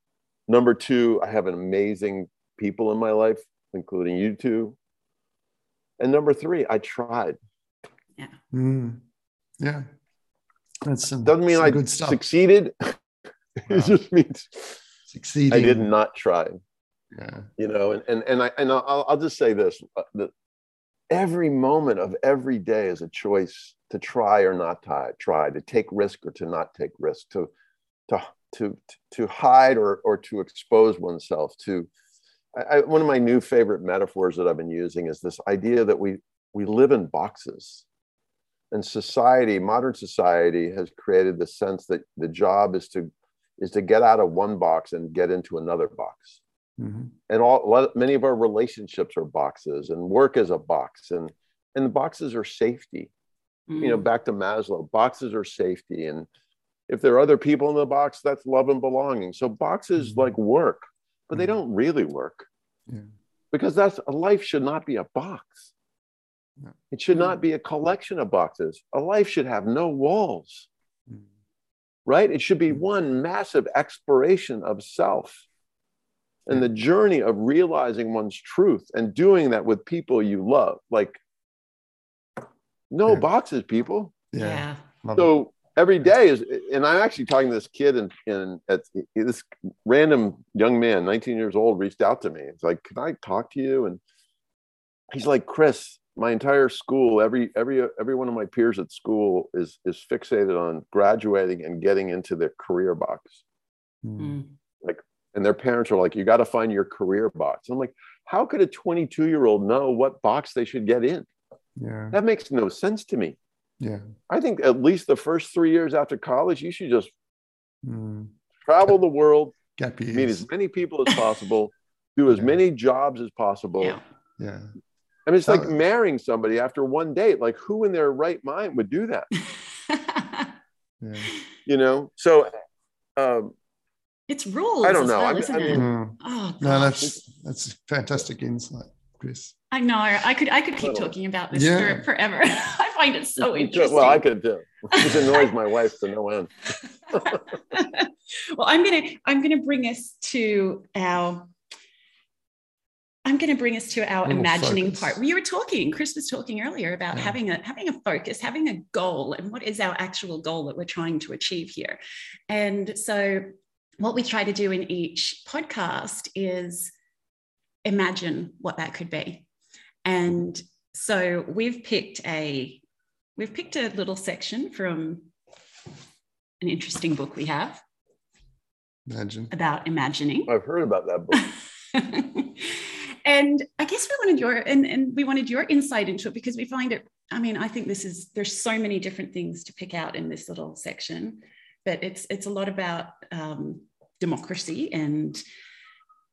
Speaker 3: number two i have an amazing people in my life including you two and number three i tried
Speaker 1: Mm. Yeah. That's some,
Speaker 3: doesn't mean
Speaker 1: some
Speaker 3: i
Speaker 1: good stuff.
Speaker 3: succeeded *laughs*
Speaker 1: Wow.
Speaker 3: it just means
Speaker 1: Succeeding.
Speaker 3: i did not try
Speaker 1: Yeah.
Speaker 3: you know and and, and i and I'll, I'll just say this uh, that every moment of every day is a choice to try or not try try to take risk or to not take risk to to to to hide or or to expose oneself to I, I, one of my new favorite metaphors that i've been using is this idea that we we live in boxes and society modern society has created the sense that the job is to is to get out of one box and get into another box
Speaker 1: Mhm.
Speaker 3: and all many of our relationships are boxes and work is a box and and the boxes are safety you know
Speaker 2: Mm.
Speaker 3: back to maslow boxes are safety and if there are other people in the box that's love and belonging so boxes
Speaker 1: Mhm.
Speaker 3: like work but they
Speaker 1: Mhm.
Speaker 3: don't really work
Speaker 1: Yeah.
Speaker 3: because that's a life should not be a box
Speaker 1: No.
Speaker 3: it should not be a collection of boxes a life should have no walls
Speaker 1: Mm.
Speaker 3: Right? It should be
Speaker 1: Mhm.
Speaker 3: one massive exploration of self and the journey of realizing one's truth and doing that with people you love. Like, no
Speaker 1: Yeah.
Speaker 3: boxes, people.
Speaker 1: Yeah.
Speaker 2: yeah.
Speaker 3: So every day is, and I'm actually talking to this kid and and at this random young man, 19 years old, reached out to me. It's like, can I talk to you? And he's like, Chris, my entire school, every every every one of my peers at school is is fixated on graduating and getting into their career box.
Speaker 1: Mm.
Speaker 2: Mm.
Speaker 3: And their parents are like, you got to find your career box. I'm like, how could a 22 year old know what box they should get in?
Speaker 1: Yeah.
Speaker 3: That makes no sense to me.
Speaker 1: Yeah.
Speaker 3: I think at least the first three years after college, you should just
Speaker 1: Mm.
Speaker 3: travel the world,
Speaker 1: Gap years.
Speaker 3: meet as many people as *laughs* possible, do as
Speaker 1: Yeah.
Speaker 3: many jobs as possible.
Speaker 2: Yeah.
Speaker 1: Yeah.
Speaker 3: I mean, it's like marrying somebody after one date. Like, who in their right mind would do that? *laughs*
Speaker 1: Yeah.
Speaker 3: You know? So, um,
Speaker 2: it's rules.
Speaker 3: I don't know.
Speaker 2: well,
Speaker 3: I'm-
Speaker 2: isn't
Speaker 3: I
Speaker 2: it?
Speaker 3: mean-
Speaker 1: Mm.
Speaker 2: Oh,
Speaker 1: No, that's that's fantastic insight, Chris.
Speaker 2: I know. I could. I could keep
Speaker 3: Little.
Speaker 2: talking about this
Speaker 1: Yeah.
Speaker 2: for forever. *laughs* I find it so *laughs* interesting.
Speaker 3: well, I could do. It annoys my wife to no end.
Speaker 2: well, I'm gonna. I'm gonna bring us to our. I'm going to bring us to our
Speaker 1: Little
Speaker 2: imagining
Speaker 1: focus.
Speaker 2: part. We were talking. Chris was talking earlier about
Speaker 1: Yeah.
Speaker 2: having a having a focus, having a goal, and what is our actual goal that we're trying to achieve here. And so, what we try to do in each podcast is imagine what that could be. And so we've picked a we've picked a little section from an interesting book we have
Speaker 1: Imagine.
Speaker 2: about imagining.
Speaker 3: I've heard about that book. *laughs*
Speaker 2: and I guess we wanted your and, and we wanted your insight into it because we find it. I mean, I think this is there's so many different things to pick out in this little section, but it's it's a lot about um, democracy and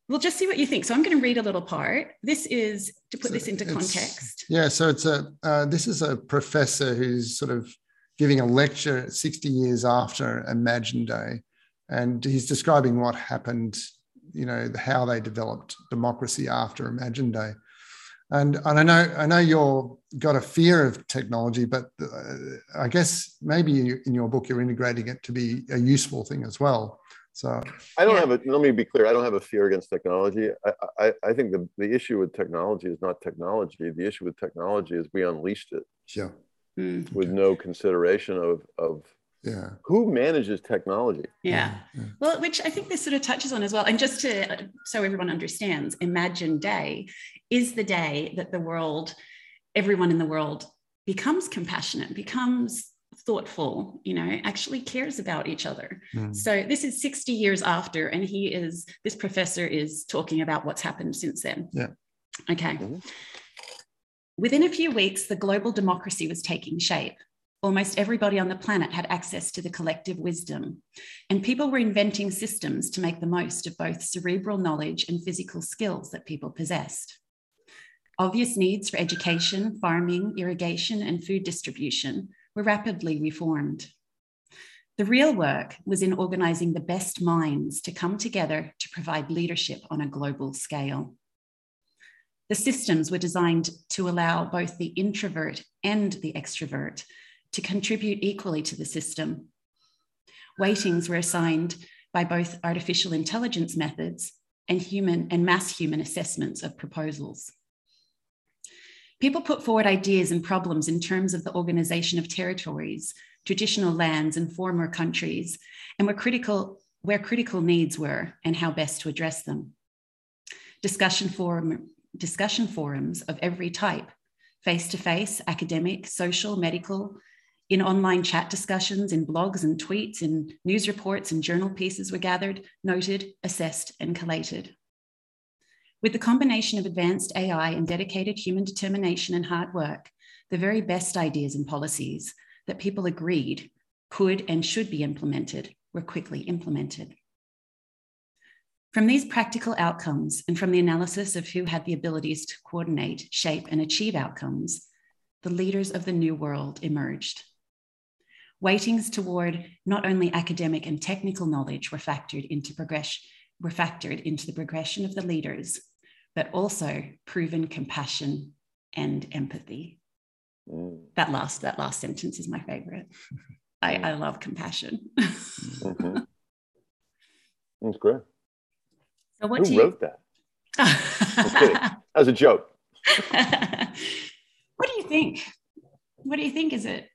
Speaker 2: we'll just see what you think. So I'm going to read a little part. This is to put
Speaker 1: So
Speaker 2: this into context.
Speaker 1: Yeah, so it's a uh, this is a professor who's sort of giving a lecture 60 years after Imagine Day, and he's describing what happened, you know, how they developed democracy after Imagine Day. And, and I know I know you're got a fear of technology, but uh, I guess maybe you, in your book you're integrating it to be a useful thing as well. So
Speaker 3: I don't
Speaker 2: Yeah.
Speaker 3: have a, let me be clear. I don't have a fear against technology. I, I, I think the, the issue with technology is not technology. The issue with technology is we unleashed it
Speaker 1: sure,
Speaker 2: Mm,
Speaker 3: with no consideration of, of
Speaker 1: Yeah.
Speaker 3: Who manages technology?
Speaker 2: Yeah.
Speaker 1: Yeah.
Speaker 2: Well, which I think this sort of touches on as well. And just to so everyone understands, Imagine Day is the day that the world, everyone in the world becomes compassionate, becomes thoughtful, you know, actually cares about each other.
Speaker 1: Mm.
Speaker 2: So this is 60 years after, and he is, this professor is talking about what's happened since then.
Speaker 1: Yeah.
Speaker 2: Okay.
Speaker 3: Mhm.
Speaker 2: Within a few weeks, the global democracy was taking shape. Almost everybody on the planet had access to the collective wisdom, and people were inventing systems to make the most of both cerebral knowledge and physical skills that people possessed. Obvious needs for education, farming, irrigation, and food distribution were rapidly reformed. The real work was in organizing the best minds to come together to provide leadership on a global scale. The systems were designed to allow both the introvert and the extrovert to contribute equally to the system. Weightings were assigned by both artificial intelligence methods and human and mass human assessments of proposals. People put forward ideas and problems in terms of the organization of territories, traditional lands, and former countries, and were critical where critical needs were and how best to address them. Discussion, forum, discussion forums of every type face to face, academic, social, medical, in online chat discussions, in blogs and tweets, in news reports and journal pieces were gathered, noted, assessed, and collated. With the combination of advanced AI and dedicated human determination and hard work, the very best ideas and policies that people agreed could and should be implemented were quickly implemented. From these practical outcomes and from the analysis of who had the abilities to coordinate, shape, and achieve outcomes, the leaders of the new world emerged. Weightings toward not only academic and technical knowledge were factored into progression, were factored into the progression of the leaders, but also proven compassion and empathy.
Speaker 3: Mm.
Speaker 2: That last that last sentence is my favorite. *laughs* I, I love compassion.
Speaker 3: Mhm. *laughs* That's great.
Speaker 2: so what
Speaker 3: Who
Speaker 2: do you
Speaker 3: wrote that? kidding. As a joke. *laughs*
Speaker 2: what do you think? What do you think? Is it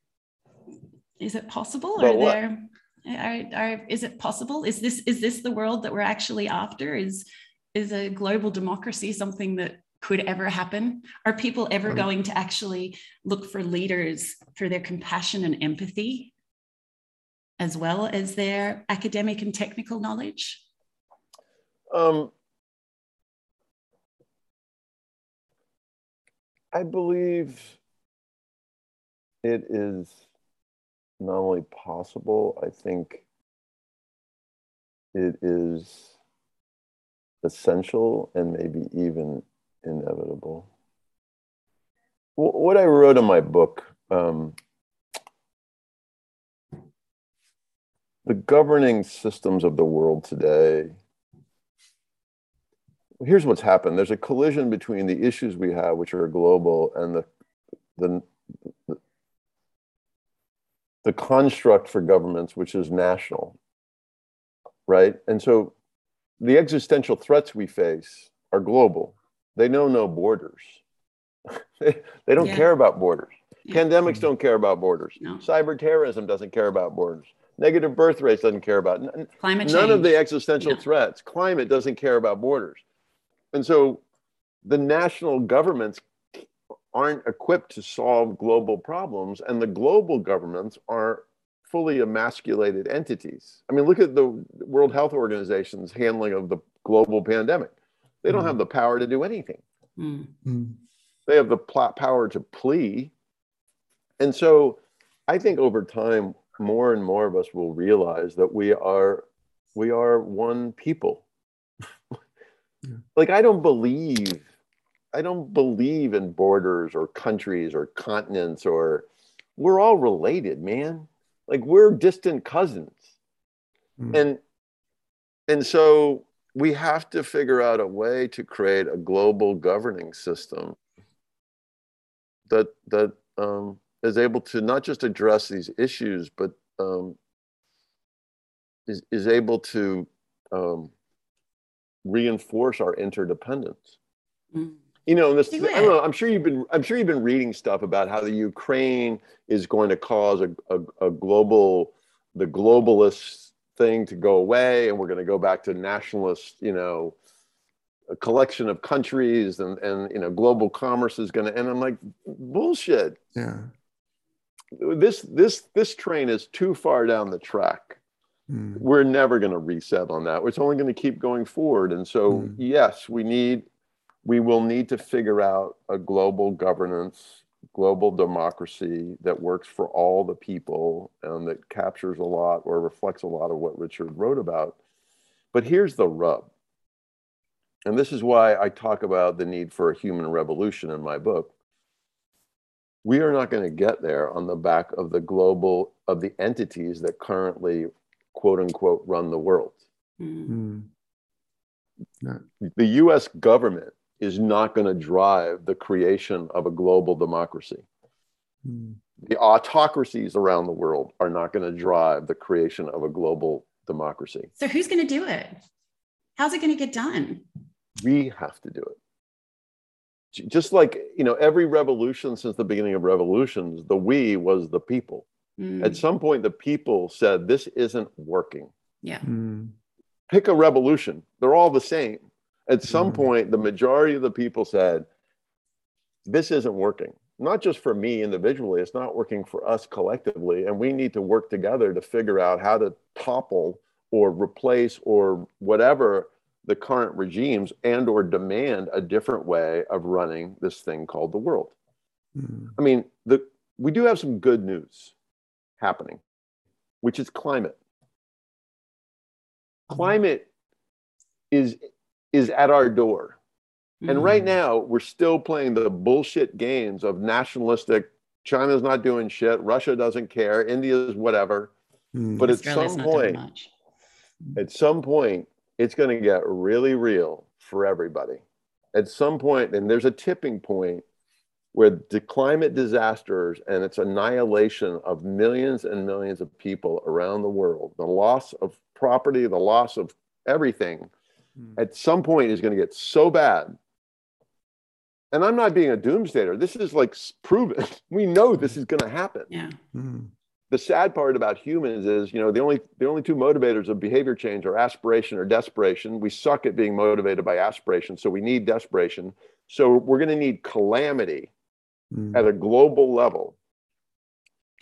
Speaker 2: is it possible?
Speaker 3: About
Speaker 2: Are
Speaker 3: what?
Speaker 2: there are, are is it possible? Is this is this the world that we're actually after? Is is a global democracy something that could ever happen? Are people ever
Speaker 1: Um,
Speaker 2: going to actually look for leaders for their compassion and empathy as well as their academic and technical knowledge?
Speaker 3: Um, I believe it is not only possible, I think it is essential and maybe even inevitable. What I wrote in my book, um, the governing systems of the world today here's what's happened there's a collision between the issues we have which are global and the the the, the construct for governments which is national right? And so the existential threats we face are global. They know no borders. *laughs* They, they don't
Speaker 2: Yeah.
Speaker 3: care about borders.
Speaker 2: Yeah.
Speaker 3: pandemics mm-hmm. don't care about borders.
Speaker 2: No.
Speaker 3: cyber terrorism doesn't care about borders. Negative birth rates doesn't care about
Speaker 2: Climate
Speaker 3: none of the existential
Speaker 2: No.
Speaker 3: threats. Climate doesn't care about borders. And so the national governments aren't equipped to solve global problems and the global governments are fully emasculated entities i mean look at the world health organization's handling of the global pandemic they don't
Speaker 1: Mhm.
Speaker 3: have the power to do anything
Speaker 2: Mm.
Speaker 1: Mm.
Speaker 3: they have the pl- power to plea and so i think over time more and more of us will realize that we are we are one people *laughs*
Speaker 1: Yeah.
Speaker 3: like i don't believe i don't believe in borders or countries or continents or we're all related man like we're distant cousins
Speaker 1: Mm.
Speaker 3: and and so we have to figure out a way to create a global governing system that that um, is able to not just address these issues, but um, is is able to um, reinforce our interdependence.
Speaker 2: Mm.
Speaker 3: You know, this I don't know, I'm sure you've been I'm sure you've been reading stuff about how the Ukraine is going to cause a, a, a global the globalist thing to go away and we're going to go back to nationalist, you know, a collection of countries and and you know global commerce is going to and i'm like bullshit
Speaker 1: Yeah.
Speaker 3: this this this train is too far down the track
Speaker 1: Mm.
Speaker 3: we're never going to reset on that it's only going to keep going forward and so
Speaker 1: Mm.
Speaker 3: yes we need we will need to figure out a global governance global democracy that works for all the people and that captures a lot or reflects a lot of what richard wrote about but here's the rub and this is why I talk about the need for a human revolution in my book. We are not going to get there on the back of the global, of the entities that currently, quote unquote, run the world.
Speaker 2: Mm.
Speaker 1: Mm.
Speaker 3: The US government is not going to drive the creation of a global democracy.
Speaker 1: Mm.
Speaker 3: The autocracies around the world are not going to drive the creation of a global democracy.
Speaker 2: So who's going to do it? How's it going to get done?
Speaker 3: we have to do it just like you know every revolution since the beginning of revolutions the we was the people
Speaker 2: Mm.
Speaker 3: at some point the people said this isn't working
Speaker 2: yeah.
Speaker 1: Mm.
Speaker 3: pick a revolution they're all the same at some
Speaker 1: Mhm.
Speaker 3: point the majority of the people said this isn't working not just for me individually it's not working for us collectively and we need to work together to figure out how to topple or replace or whatever the current regimes and or demand a different way of running this thing called the world
Speaker 1: Mm.
Speaker 3: i mean the we do have some good news happening which is climate climate is is at our door. And right
Speaker 1: Mhm.
Speaker 3: now we're still playing the bullshit games of nationalistic china's not doing shit russia doesn't care india's whatever.
Speaker 1: Mm.
Speaker 3: but at
Speaker 2: Australia's
Speaker 3: some point at some point it's going to get really real for everybody. At some point and there's a tipping point where the climate disasters and its annihilation of millions and millions of people around the world the loss of property the loss of everything
Speaker 1: Mm.
Speaker 3: at some point is going to get so bad and i'm not being a doomsdayer this is like proven *laughs* we know this is going to happen
Speaker 2: Yeah.
Speaker 1: Mm.
Speaker 3: the sad part about humans is you know the only the only two motivators of behavior change are aspiration or desperation we suck at being motivated by aspiration so we need desperation so we're going to need calamity
Speaker 1: Mm.
Speaker 3: at a global level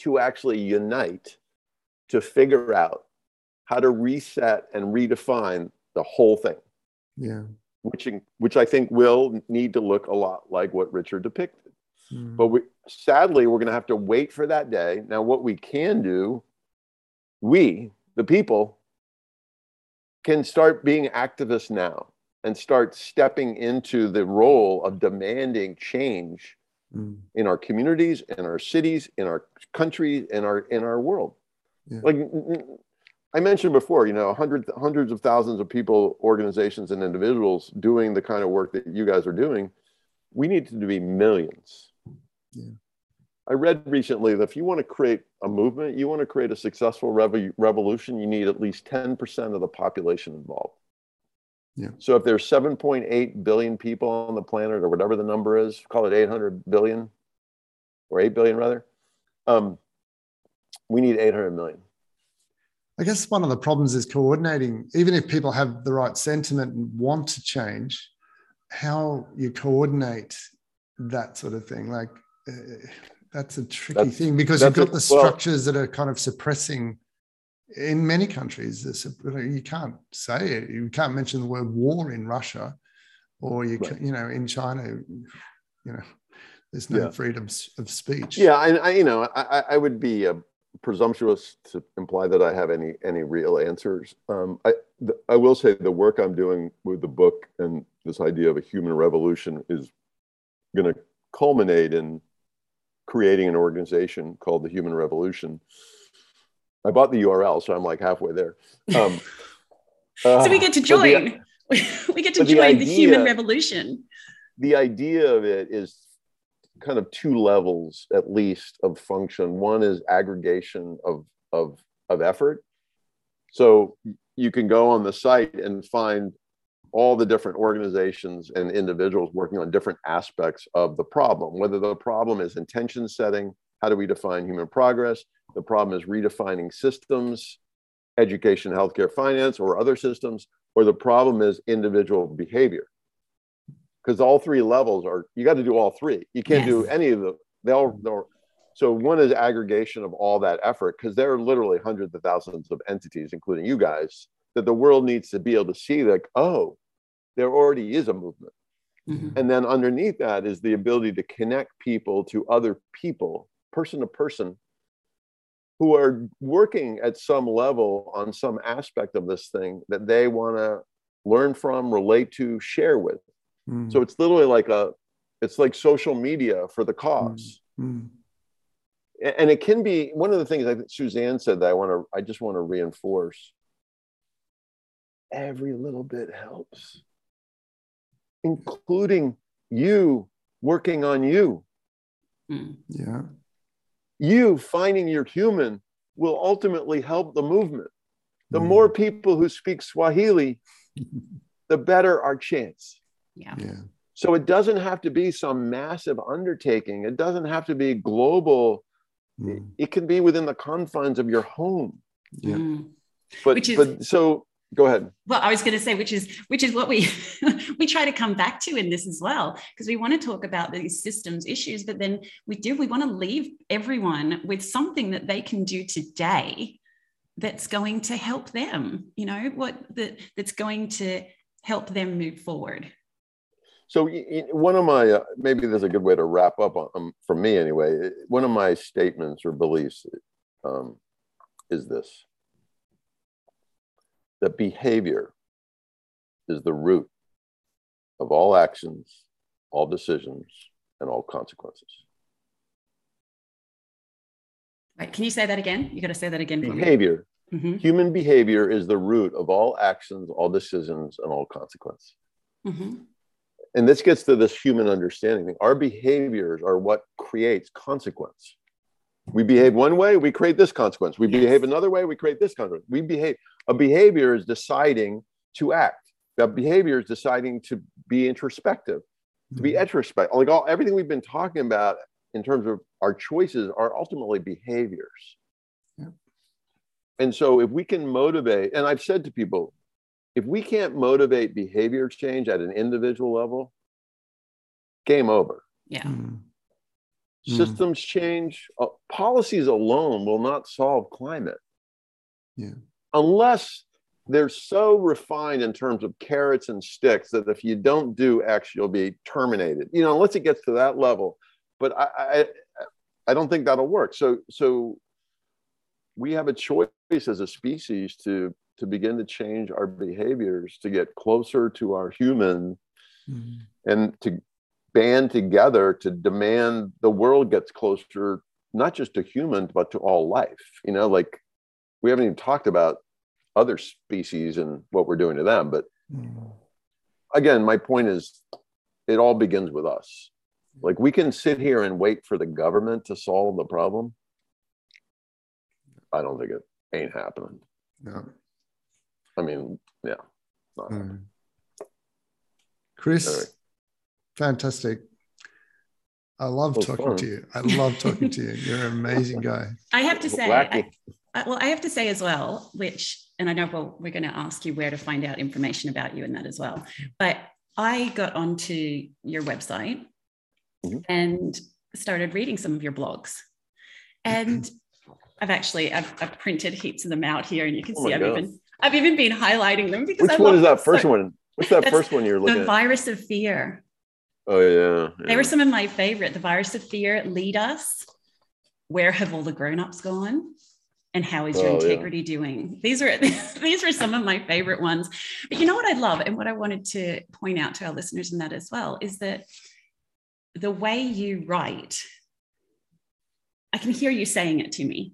Speaker 3: to actually unite to figure out how to reset and redefine the whole thing
Speaker 1: Yeah.
Speaker 3: which which i think will need to look a lot like what richard depicted
Speaker 1: Mm.
Speaker 3: but we sadly we're going to have to wait for that day now what we can do we the people can start being activists now and start stepping into the role of demanding change
Speaker 1: Mm.
Speaker 3: in our communities in our cities in our country in our in our world
Speaker 1: Yeah.
Speaker 3: like i mentioned before you know hundreds hundreds of thousands of people organizations and individuals doing the kind of work that you guys are doing we need to be millions
Speaker 1: Yeah.
Speaker 3: i read recently that if you want to create a movement you want to create a successful revo- revolution you need at least 10% of the population involved
Speaker 1: Yeah.
Speaker 3: so if there's 7.8 billion people on the planet or whatever the number is call it 800 billion or 8 billion rather um, we need 800 million
Speaker 1: I guess one of the problems is coordinating, even if people have the right sentiment and want to change, how you coordinate that sort of thing. Like, uh, that's a tricky
Speaker 3: That's-
Speaker 1: thing because you've got
Speaker 3: a-
Speaker 1: the
Speaker 3: well-
Speaker 1: structures that are kind of suppressing. In many countries, you can't say it. You can't mention the word war in Russia, or you,
Speaker 3: Right.
Speaker 1: can, you know, in China, you know, there's no
Speaker 3: Yeah.
Speaker 1: freedom of speech.
Speaker 3: yeah and I, you know i, I- would be uh, presumptuous to imply that i have any any real answers um, I, the, I will say the work i'm doing with the book and this idea of a human revolution is going to culminate in creating an organization called the human revolution i bought the url so i'm like halfway there um, *laughs*
Speaker 2: so we
Speaker 3: uh,
Speaker 2: get to
Speaker 3: but the-
Speaker 2: join. *laughs* we get to
Speaker 3: but the
Speaker 2: join the human revolution.
Speaker 3: the idea of it is kind of two levels at least of function. One is aggregation of of of effort. So you can go on the site and find all the different organizations and individuals working on different aspects of the problem whether the problem is intention setting how do we define human progress? The problem is redefining systems, education, healthcare, finance, or other systems, or the problem is individual behavior. Because all three levels are, you got to do all three. You can't yes. do any of them. They all they'll, so one is aggregation of all that effort, because there are literally hundreds of thousands of entities, including you guys, that the world needs to be able to see like, oh, there already is a movement. Mm-hmm. And then underneath that is the ability to connect people to other people, person to person, who are working at some level on some aspect of this thing that they want to learn from, relate to, share with. Mm-hmm. So it's literally like a, it's like social media for the because mm-hmm. And it can be one of the things I think Suzanne said that I want to, I just want to reinforce. Every little bit helps including you working on you.
Speaker 1: Hmm. Yeah.
Speaker 3: You finding your human will ultimately help the movement. The mm. more people who speak Swahili, *laughs* the better our chance.
Speaker 2: Yeah. yeah.
Speaker 3: So it doesn't have to be some massive undertaking. It doesn't have to be global. Mm. It, can be within the confines of your home.
Speaker 1: Yeah. Mm.
Speaker 3: But, Which is, but so go ahead
Speaker 2: well i was going to say which is which is what we *laughs* we try to come back to in this as well because we want to talk about these systems issues but then we do we want to leave everyone with something that they can do today that's going to help them you know what that that's going to help them move forward
Speaker 3: so one of my uh, maybe there's a good way to wrap up on, um, for me anyway one of my statements or beliefs um, is this that behavior is the root of all actions, all decisions, and all consequences.
Speaker 2: Right. Can you say that again? You got to say that again.
Speaker 3: Behavior. Mm-hmm. Human behavior is the root of all actions, all decisions, and all consequence. Mm-hmm. And this gets to this human understanding thing. Our behaviors are what creates consequence. We behave one way, we create this consequence. We yes. behave another way, we create this consequence. We behave. A behavior is deciding to act. A behavior is deciding to be introspective, to be mm-hmm. introspective. Like all everything we've been talking about in terms of our choices are ultimately behaviors. Yeah. And so if we can motivate, and I've said to people, if we can't motivate behavior change at an individual level, game over.
Speaker 2: Yeah.
Speaker 3: Mm. Systems change, uh, policies alone will not solve climate.
Speaker 1: Yeah.
Speaker 3: Unless they're so refined in terms of carrots and sticks that if you don't do X, you'll be terminated. You know, unless it gets to that level. But I, I, I don't think that'll work. So, so we have a choice as a species to to begin to change our behaviors to get closer to our human mm. and to band together to demand the world gets closer not just to humans but to all life. You know like we haven't even talked about other species and what we're doing to them but again my point is it all begins with us. Like we can sit here and wait for the government to solve the problem. I don't think it ain't happening.
Speaker 1: No
Speaker 3: i mean yeah mm.
Speaker 1: chris fantastic. I love talking fun. to you. I love talking to *laughs* you. You're an amazing guy.
Speaker 2: I have to say, I, I, well, I have to say as well, which, and I know well, we're going to ask you where to find out information about you and that as well. But I got onto your website mm-hmm. and started reading some of your blogs. And *laughs* I've actually I've, I've, printed heaps of them out here, and you can oh see I've God. even I've even been highlighting them because
Speaker 3: which
Speaker 2: I
Speaker 3: one is that first so, one? What's that first one you're looking
Speaker 2: the
Speaker 3: at?
Speaker 2: The virus of fear.
Speaker 3: Oh yeah, yeah.
Speaker 2: They were some of my favorite. The virus of fear, lead us. Where have all the grown-ups gone? And how is your oh, integrity yeah. doing? These are *laughs* these were some of my favorite ones. But you know what I love, and what I wanted to point out to our listeners in that as well is that the way you write, I can hear you saying it to me.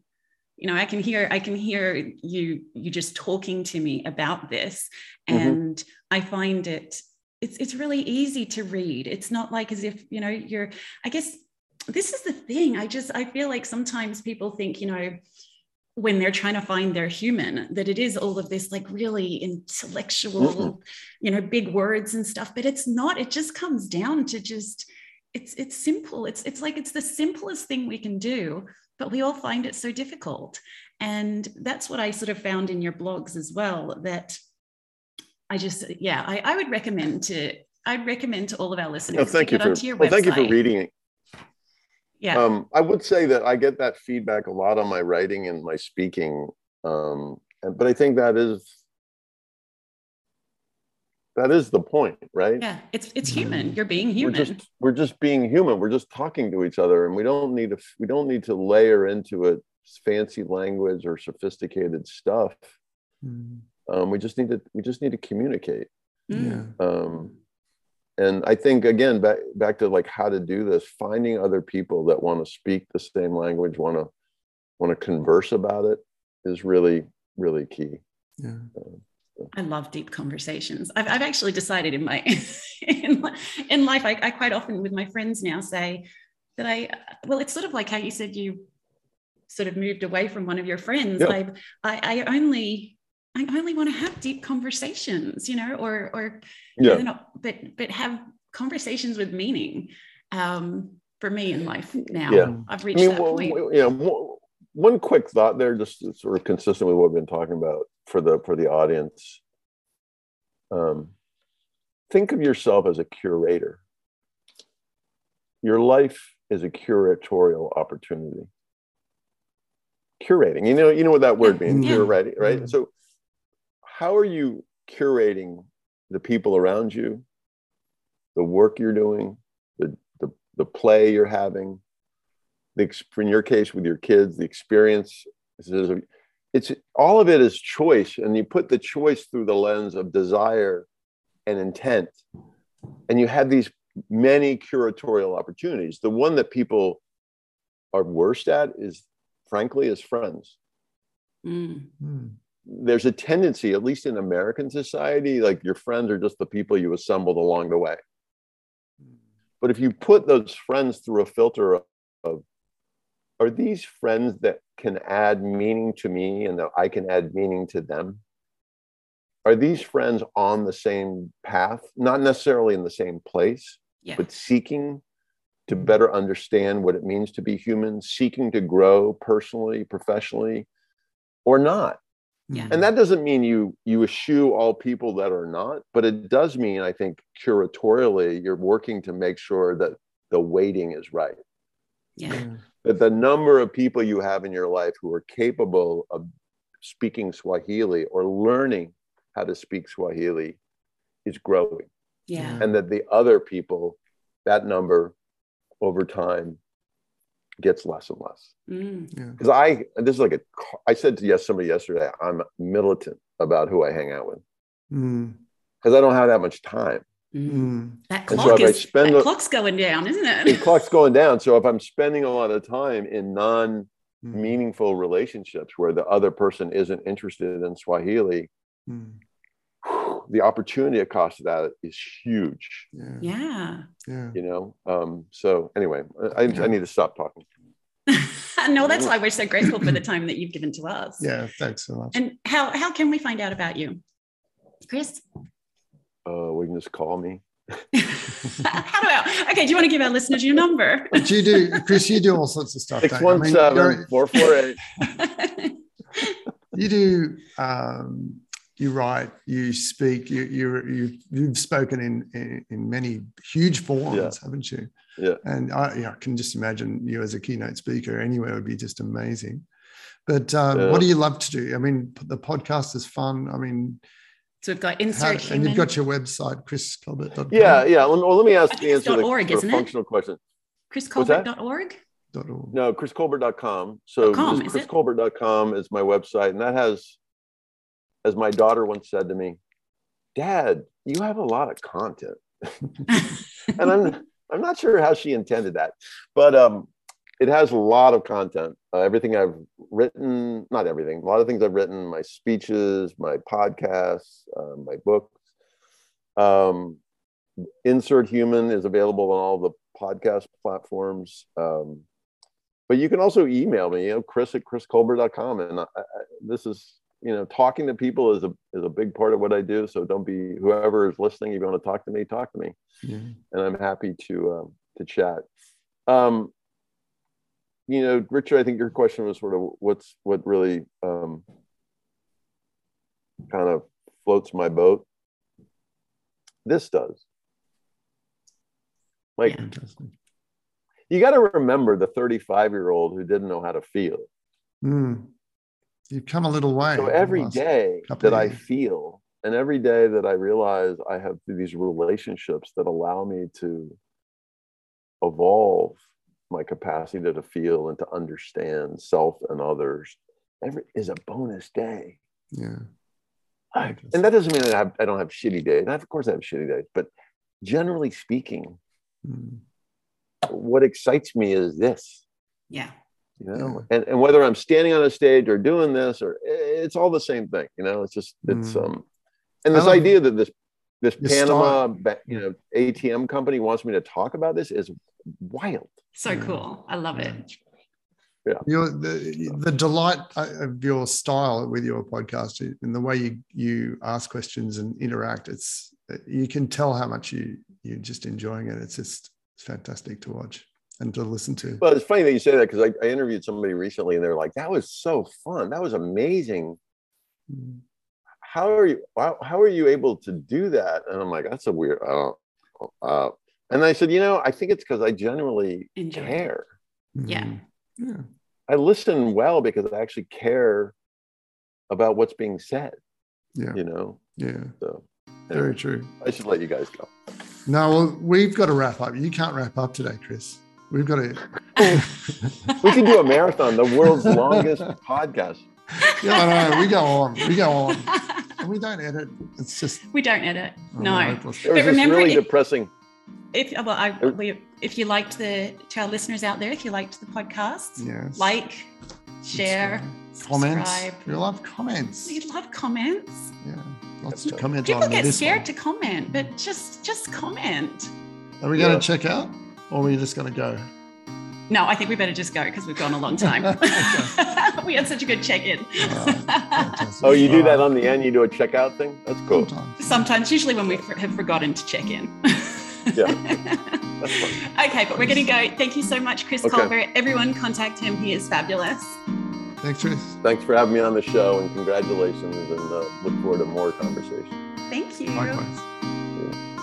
Speaker 2: You know, I can hear I can hear you you just talking to me about this, mm-hmm. and I find it it's it's really easy to read. It's not like as if you know you're i guess this is the thing. I just i feel like sometimes people think you know when they're trying to find their human that it is all of this like really intellectual mm-hmm. you know big words and stuff but it's not. It just comes down to just it's it's simple. It's it's like it's the simplest thing we can do but we all find it so difficult. And that's what I sort of found in your blogs as well. That I just, yeah, I, I would recommend to, I'd recommend to all of our listeners.
Speaker 3: Thank you for, well, thank you for reading it.
Speaker 2: Yeah.
Speaker 3: Um, I would say that I get that feedback a lot on my writing and my speaking. Um, and, but I think that is that is the point right?
Speaker 2: Yeah it's it's human. You're being human.
Speaker 3: we're just we're just being human. We're just talking to each other and we don't need to we don't need to layer into it fancy language or sophisticated stuff. Mm. um, we just need to we just need to communicate.
Speaker 1: Yeah.
Speaker 3: Um, and i think again back back to like how to do this finding other people that want to speak the same language want to want to converse about it is really really key.
Speaker 1: Yeah. Um,
Speaker 2: I love deep conversations. I've, I've actually decided in my *laughs* in, in life, I, I quite often with my friends now say that I well, it's sort of like how you said you sort of moved away from one of your friends. I, I I only I only want to have deep conversations, you know, or or
Speaker 3: yeah,
Speaker 2: not, but but have conversations with meaning. Um, for me in life now,
Speaker 3: yeah.
Speaker 2: I've reached I mean, that well, point.
Speaker 3: Know, one quick thought there, just sort of consistent with what we've been talking about for the for the audience. Um, think of yourself as a curator. Your life is a curatorial opportunity. Curating, you know, you know what that word means. Yeah. Curating, right? Mm-hmm. So, how are you curating the people around you, the work you're doing, the the, the play you're having, the in your case with your kids, the experience? It's all of it is choice and you put the choice through the lens of desire and intent. And you have these many curatorial opportunities. The one that people are worst at is frankly is friends.
Speaker 2: Mm.
Speaker 3: there's a tendency at least in american society like your friends are just the people you assembled along the way. But if you put those friends through a filter of, of are these friends that can add meaning to me and that I can add meaning to them? Are these friends on the same path, not necessarily in the same place,
Speaker 2: yeah.
Speaker 3: but seeking to better understand what it means to be human, seeking to grow personally, professionally, or not?
Speaker 2: Yeah.
Speaker 3: And that doesn't mean you you eschew all people that are not, but it does mean I think curatorially you're working to make sure that the weighting is right.
Speaker 2: Yeah
Speaker 3: that the number of people you have in your life who are capable of speaking Swahili or learning how to speak Swahili is growing.
Speaker 2: Yeah.
Speaker 3: And that the other people, that number over time gets less and less. Because
Speaker 2: mm.
Speaker 3: I, this is like a, I said to yes, somebody yesterday, I'm militant about who I hang out with. Because
Speaker 1: mm.
Speaker 3: I don't have that much time.
Speaker 2: Mm. That clock so is that a, clock's going down, isn't it?
Speaker 3: The clock's *laughs* going down. So if I'm spending a lot of time in non meaningful mm. relationships where the other person isn't interested in Swahili,
Speaker 1: mm.
Speaker 3: the opportunity cost of that is huge.
Speaker 1: Yeah.
Speaker 2: Yeah.
Speaker 1: yeah.
Speaker 3: You know. Um, so anyway, I, I need to stop talking. *laughs*
Speaker 2: no, that's why we're so grateful for the time that you've given to us.
Speaker 1: Yeah, thanks so much.
Speaker 2: And how how can we find out about you, Chris?
Speaker 3: Uh, we can just call me.
Speaker 2: How do I? Okay, do you want to give our listeners your number? *laughs*
Speaker 1: But you do, Chris. You do all sorts of stuff.
Speaker 3: Six one seven four four eight.
Speaker 1: You do. Um, you write. You speak. You you you you've spoken in in, in many huge forums, yeah. haven't you?
Speaker 3: Yeah.
Speaker 1: And I, yeah, I can just imagine you as a keynote speaker anywhere would be just amazing. But um, yeah. what do you love to do? I mean, the podcast is fun. I mean,
Speaker 2: so we've got insert
Speaker 1: How, And you've got your website, chriscolbert.com.
Speaker 3: Yeah, yeah. Well, well let me ask the answer
Speaker 2: org,
Speaker 3: the
Speaker 2: isn't
Speaker 3: functional question.
Speaker 2: chriscolbert.org?
Speaker 1: No,
Speaker 3: chriscolbert.com. So
Speaker 2: com,
Speaker 3: chriscolbert.com is my website. And that has, as my daughter once said to me, Dad, you have a lot of content. *laughs* and I'm I'm not sure how she intended that. But um it has a lot of content. Uh, everything I've written, not everything, a lot of things I've written, my speeches, my podcasts, uh, my books. Um, Insert Human is available on all the podcast platforms. Um, but you can also email me, you know, chris at chriscolbert.com. And I, I, this is, you know, talking to people is a, is a big part of what I do. So don't be, whoever is listening, if you want to talk to me, talk to me.
Speaker 1: Yeah.
Speaker 3: And I'm happy to, um, to chat. Um, you know, Richard, I think your question was sort of what's what really um, kind of floats my boat. This does. Like, you got to remember the 35 year old who didn't know how to feel.
Speaker 1: Mm. You've come a little way.
Speaker 3: So every day that I feel, and every day that I realize I have these relationships that allow me to evolve my capacity to feel and to understand self and others, every is a bonus day.
Speaker 1: Yeah.
Speaker 3: I- and that doesn't mean that I, have, I don't have shitty days. And of course, I have shitty days, but generally speaking,
Speaker 1: Mm.
Speaker 3: what excites me is this.
Speaker 2: Yeah.
Speaker 3: You know, and, and whether I'm standing on a stage or doing this, or it's all the same thing. You know, it's just it's
Speaker 1: Mm.
Speaker 3: um, and this idea that this this
Speaker 1: Your
Speaker 3: Panama
Speaker 1: style.
Speaker 3: you know ATM company wants me to talk about this is wild.
Speaker 2: So
Speaker 1: Yeah.
Speaker 2: cool. I love it.
Speaker 1: Your the the delight uh, of your style with your podcast and the way you you ask questions and interact. It's you can tell how much you you're just enjoying it. It's just it's fantastic to watch and to listen to.
Speaker 3: Well, it's funny that you say that because I, I interviewed somebody recently and they're like, "That was so fun. That was amazing.
Speaker 1: Mm.
Speaker 3: How are you? How, how are you able to do that?" And I'm like, "That's a weird." Uh, uh, and I said, "You know, I think it's because I genuinely
Speaker 2: Enjoy.
Speaker 3: care.
Speaker 2: Yeah.
Speaker 1: Mm. Yeah.
Speaker 3: I listen well because I actually care about what's being said.
Speaker 1: Yeah.
Speaker 3: You know,
Speaker 1: Yeah.
Speaker 3: so
Speaker 1: Very true.
Speaker 3: I should let you guys go.
Speaker 1: No, well, we've got to wrap up. You can't wrap up today, Chris. We've got to. *laughs*
Speaker 3: We can do a marathon, the world's longest *laughs* podcast.
Speaker 1: Yeah, I know. We go on. We go on. *laughs* And we don't edit. It's just.
Speaker 2: we don't edit.
Speaker 1: oh,
Speaker 2: no.
Speaker 1: hopeless.
Speaker 3: There was this
Speaker 2: remember
Speaker 3: really
Speaker 2: it-
Speaker 3: depressing.
Speaker 2: If well, I,
Speaker 3: Uh,
Speaker 2: we, if you liked the to our listeners out there, if you liked the podcast,
Speaker 1: Yes.
Speaker 2: like, share,
Speaker 1: comments.
Speaker 2: subscribe.
Speaker 1: We love comments.
Speaker 2: We love comments.
Speaker 1: Yeah. Lots
Speaker 3: Yep.
Speaker 1: to comment
Speaker 2: People
Speaker 1: on.
Speaker 2: get
Speaker 1: this
Speaker 2: scared
Speaker 1: one.
Speaker 2: to comment, but just just comment.
Speaker 1: Are we going to check out, or are we just going to go?
Speaker 2: No, I think we better just go because we've gone a long time. *laughs* *laughs* we had such a good check-in.
Speaker 1: Fantastic.
Speaker 3: Oh, you do that on the end. You do a checkout thing. That's cool.
Speaker 1: Sometimes.
Speaker 2: Sometimes, usually when we have forgotten to check in.
Speaker 3: Yeah. *laughs*
Speaker 2: Okay, but we're going to go. Thank you so much, Chris
Speaker 3: Okay.
Speaker 2: Colbert. Everyone, contact him. He is fabulous.
Speaker 1: Thanks, Chris.
Speaker 3: Thanks for having me on the show, and congratulations. And uh, look forward to more conversation.
Speaker 2: Thank you.
Speaker 1: Likewise.
Speaker 3: Yeah.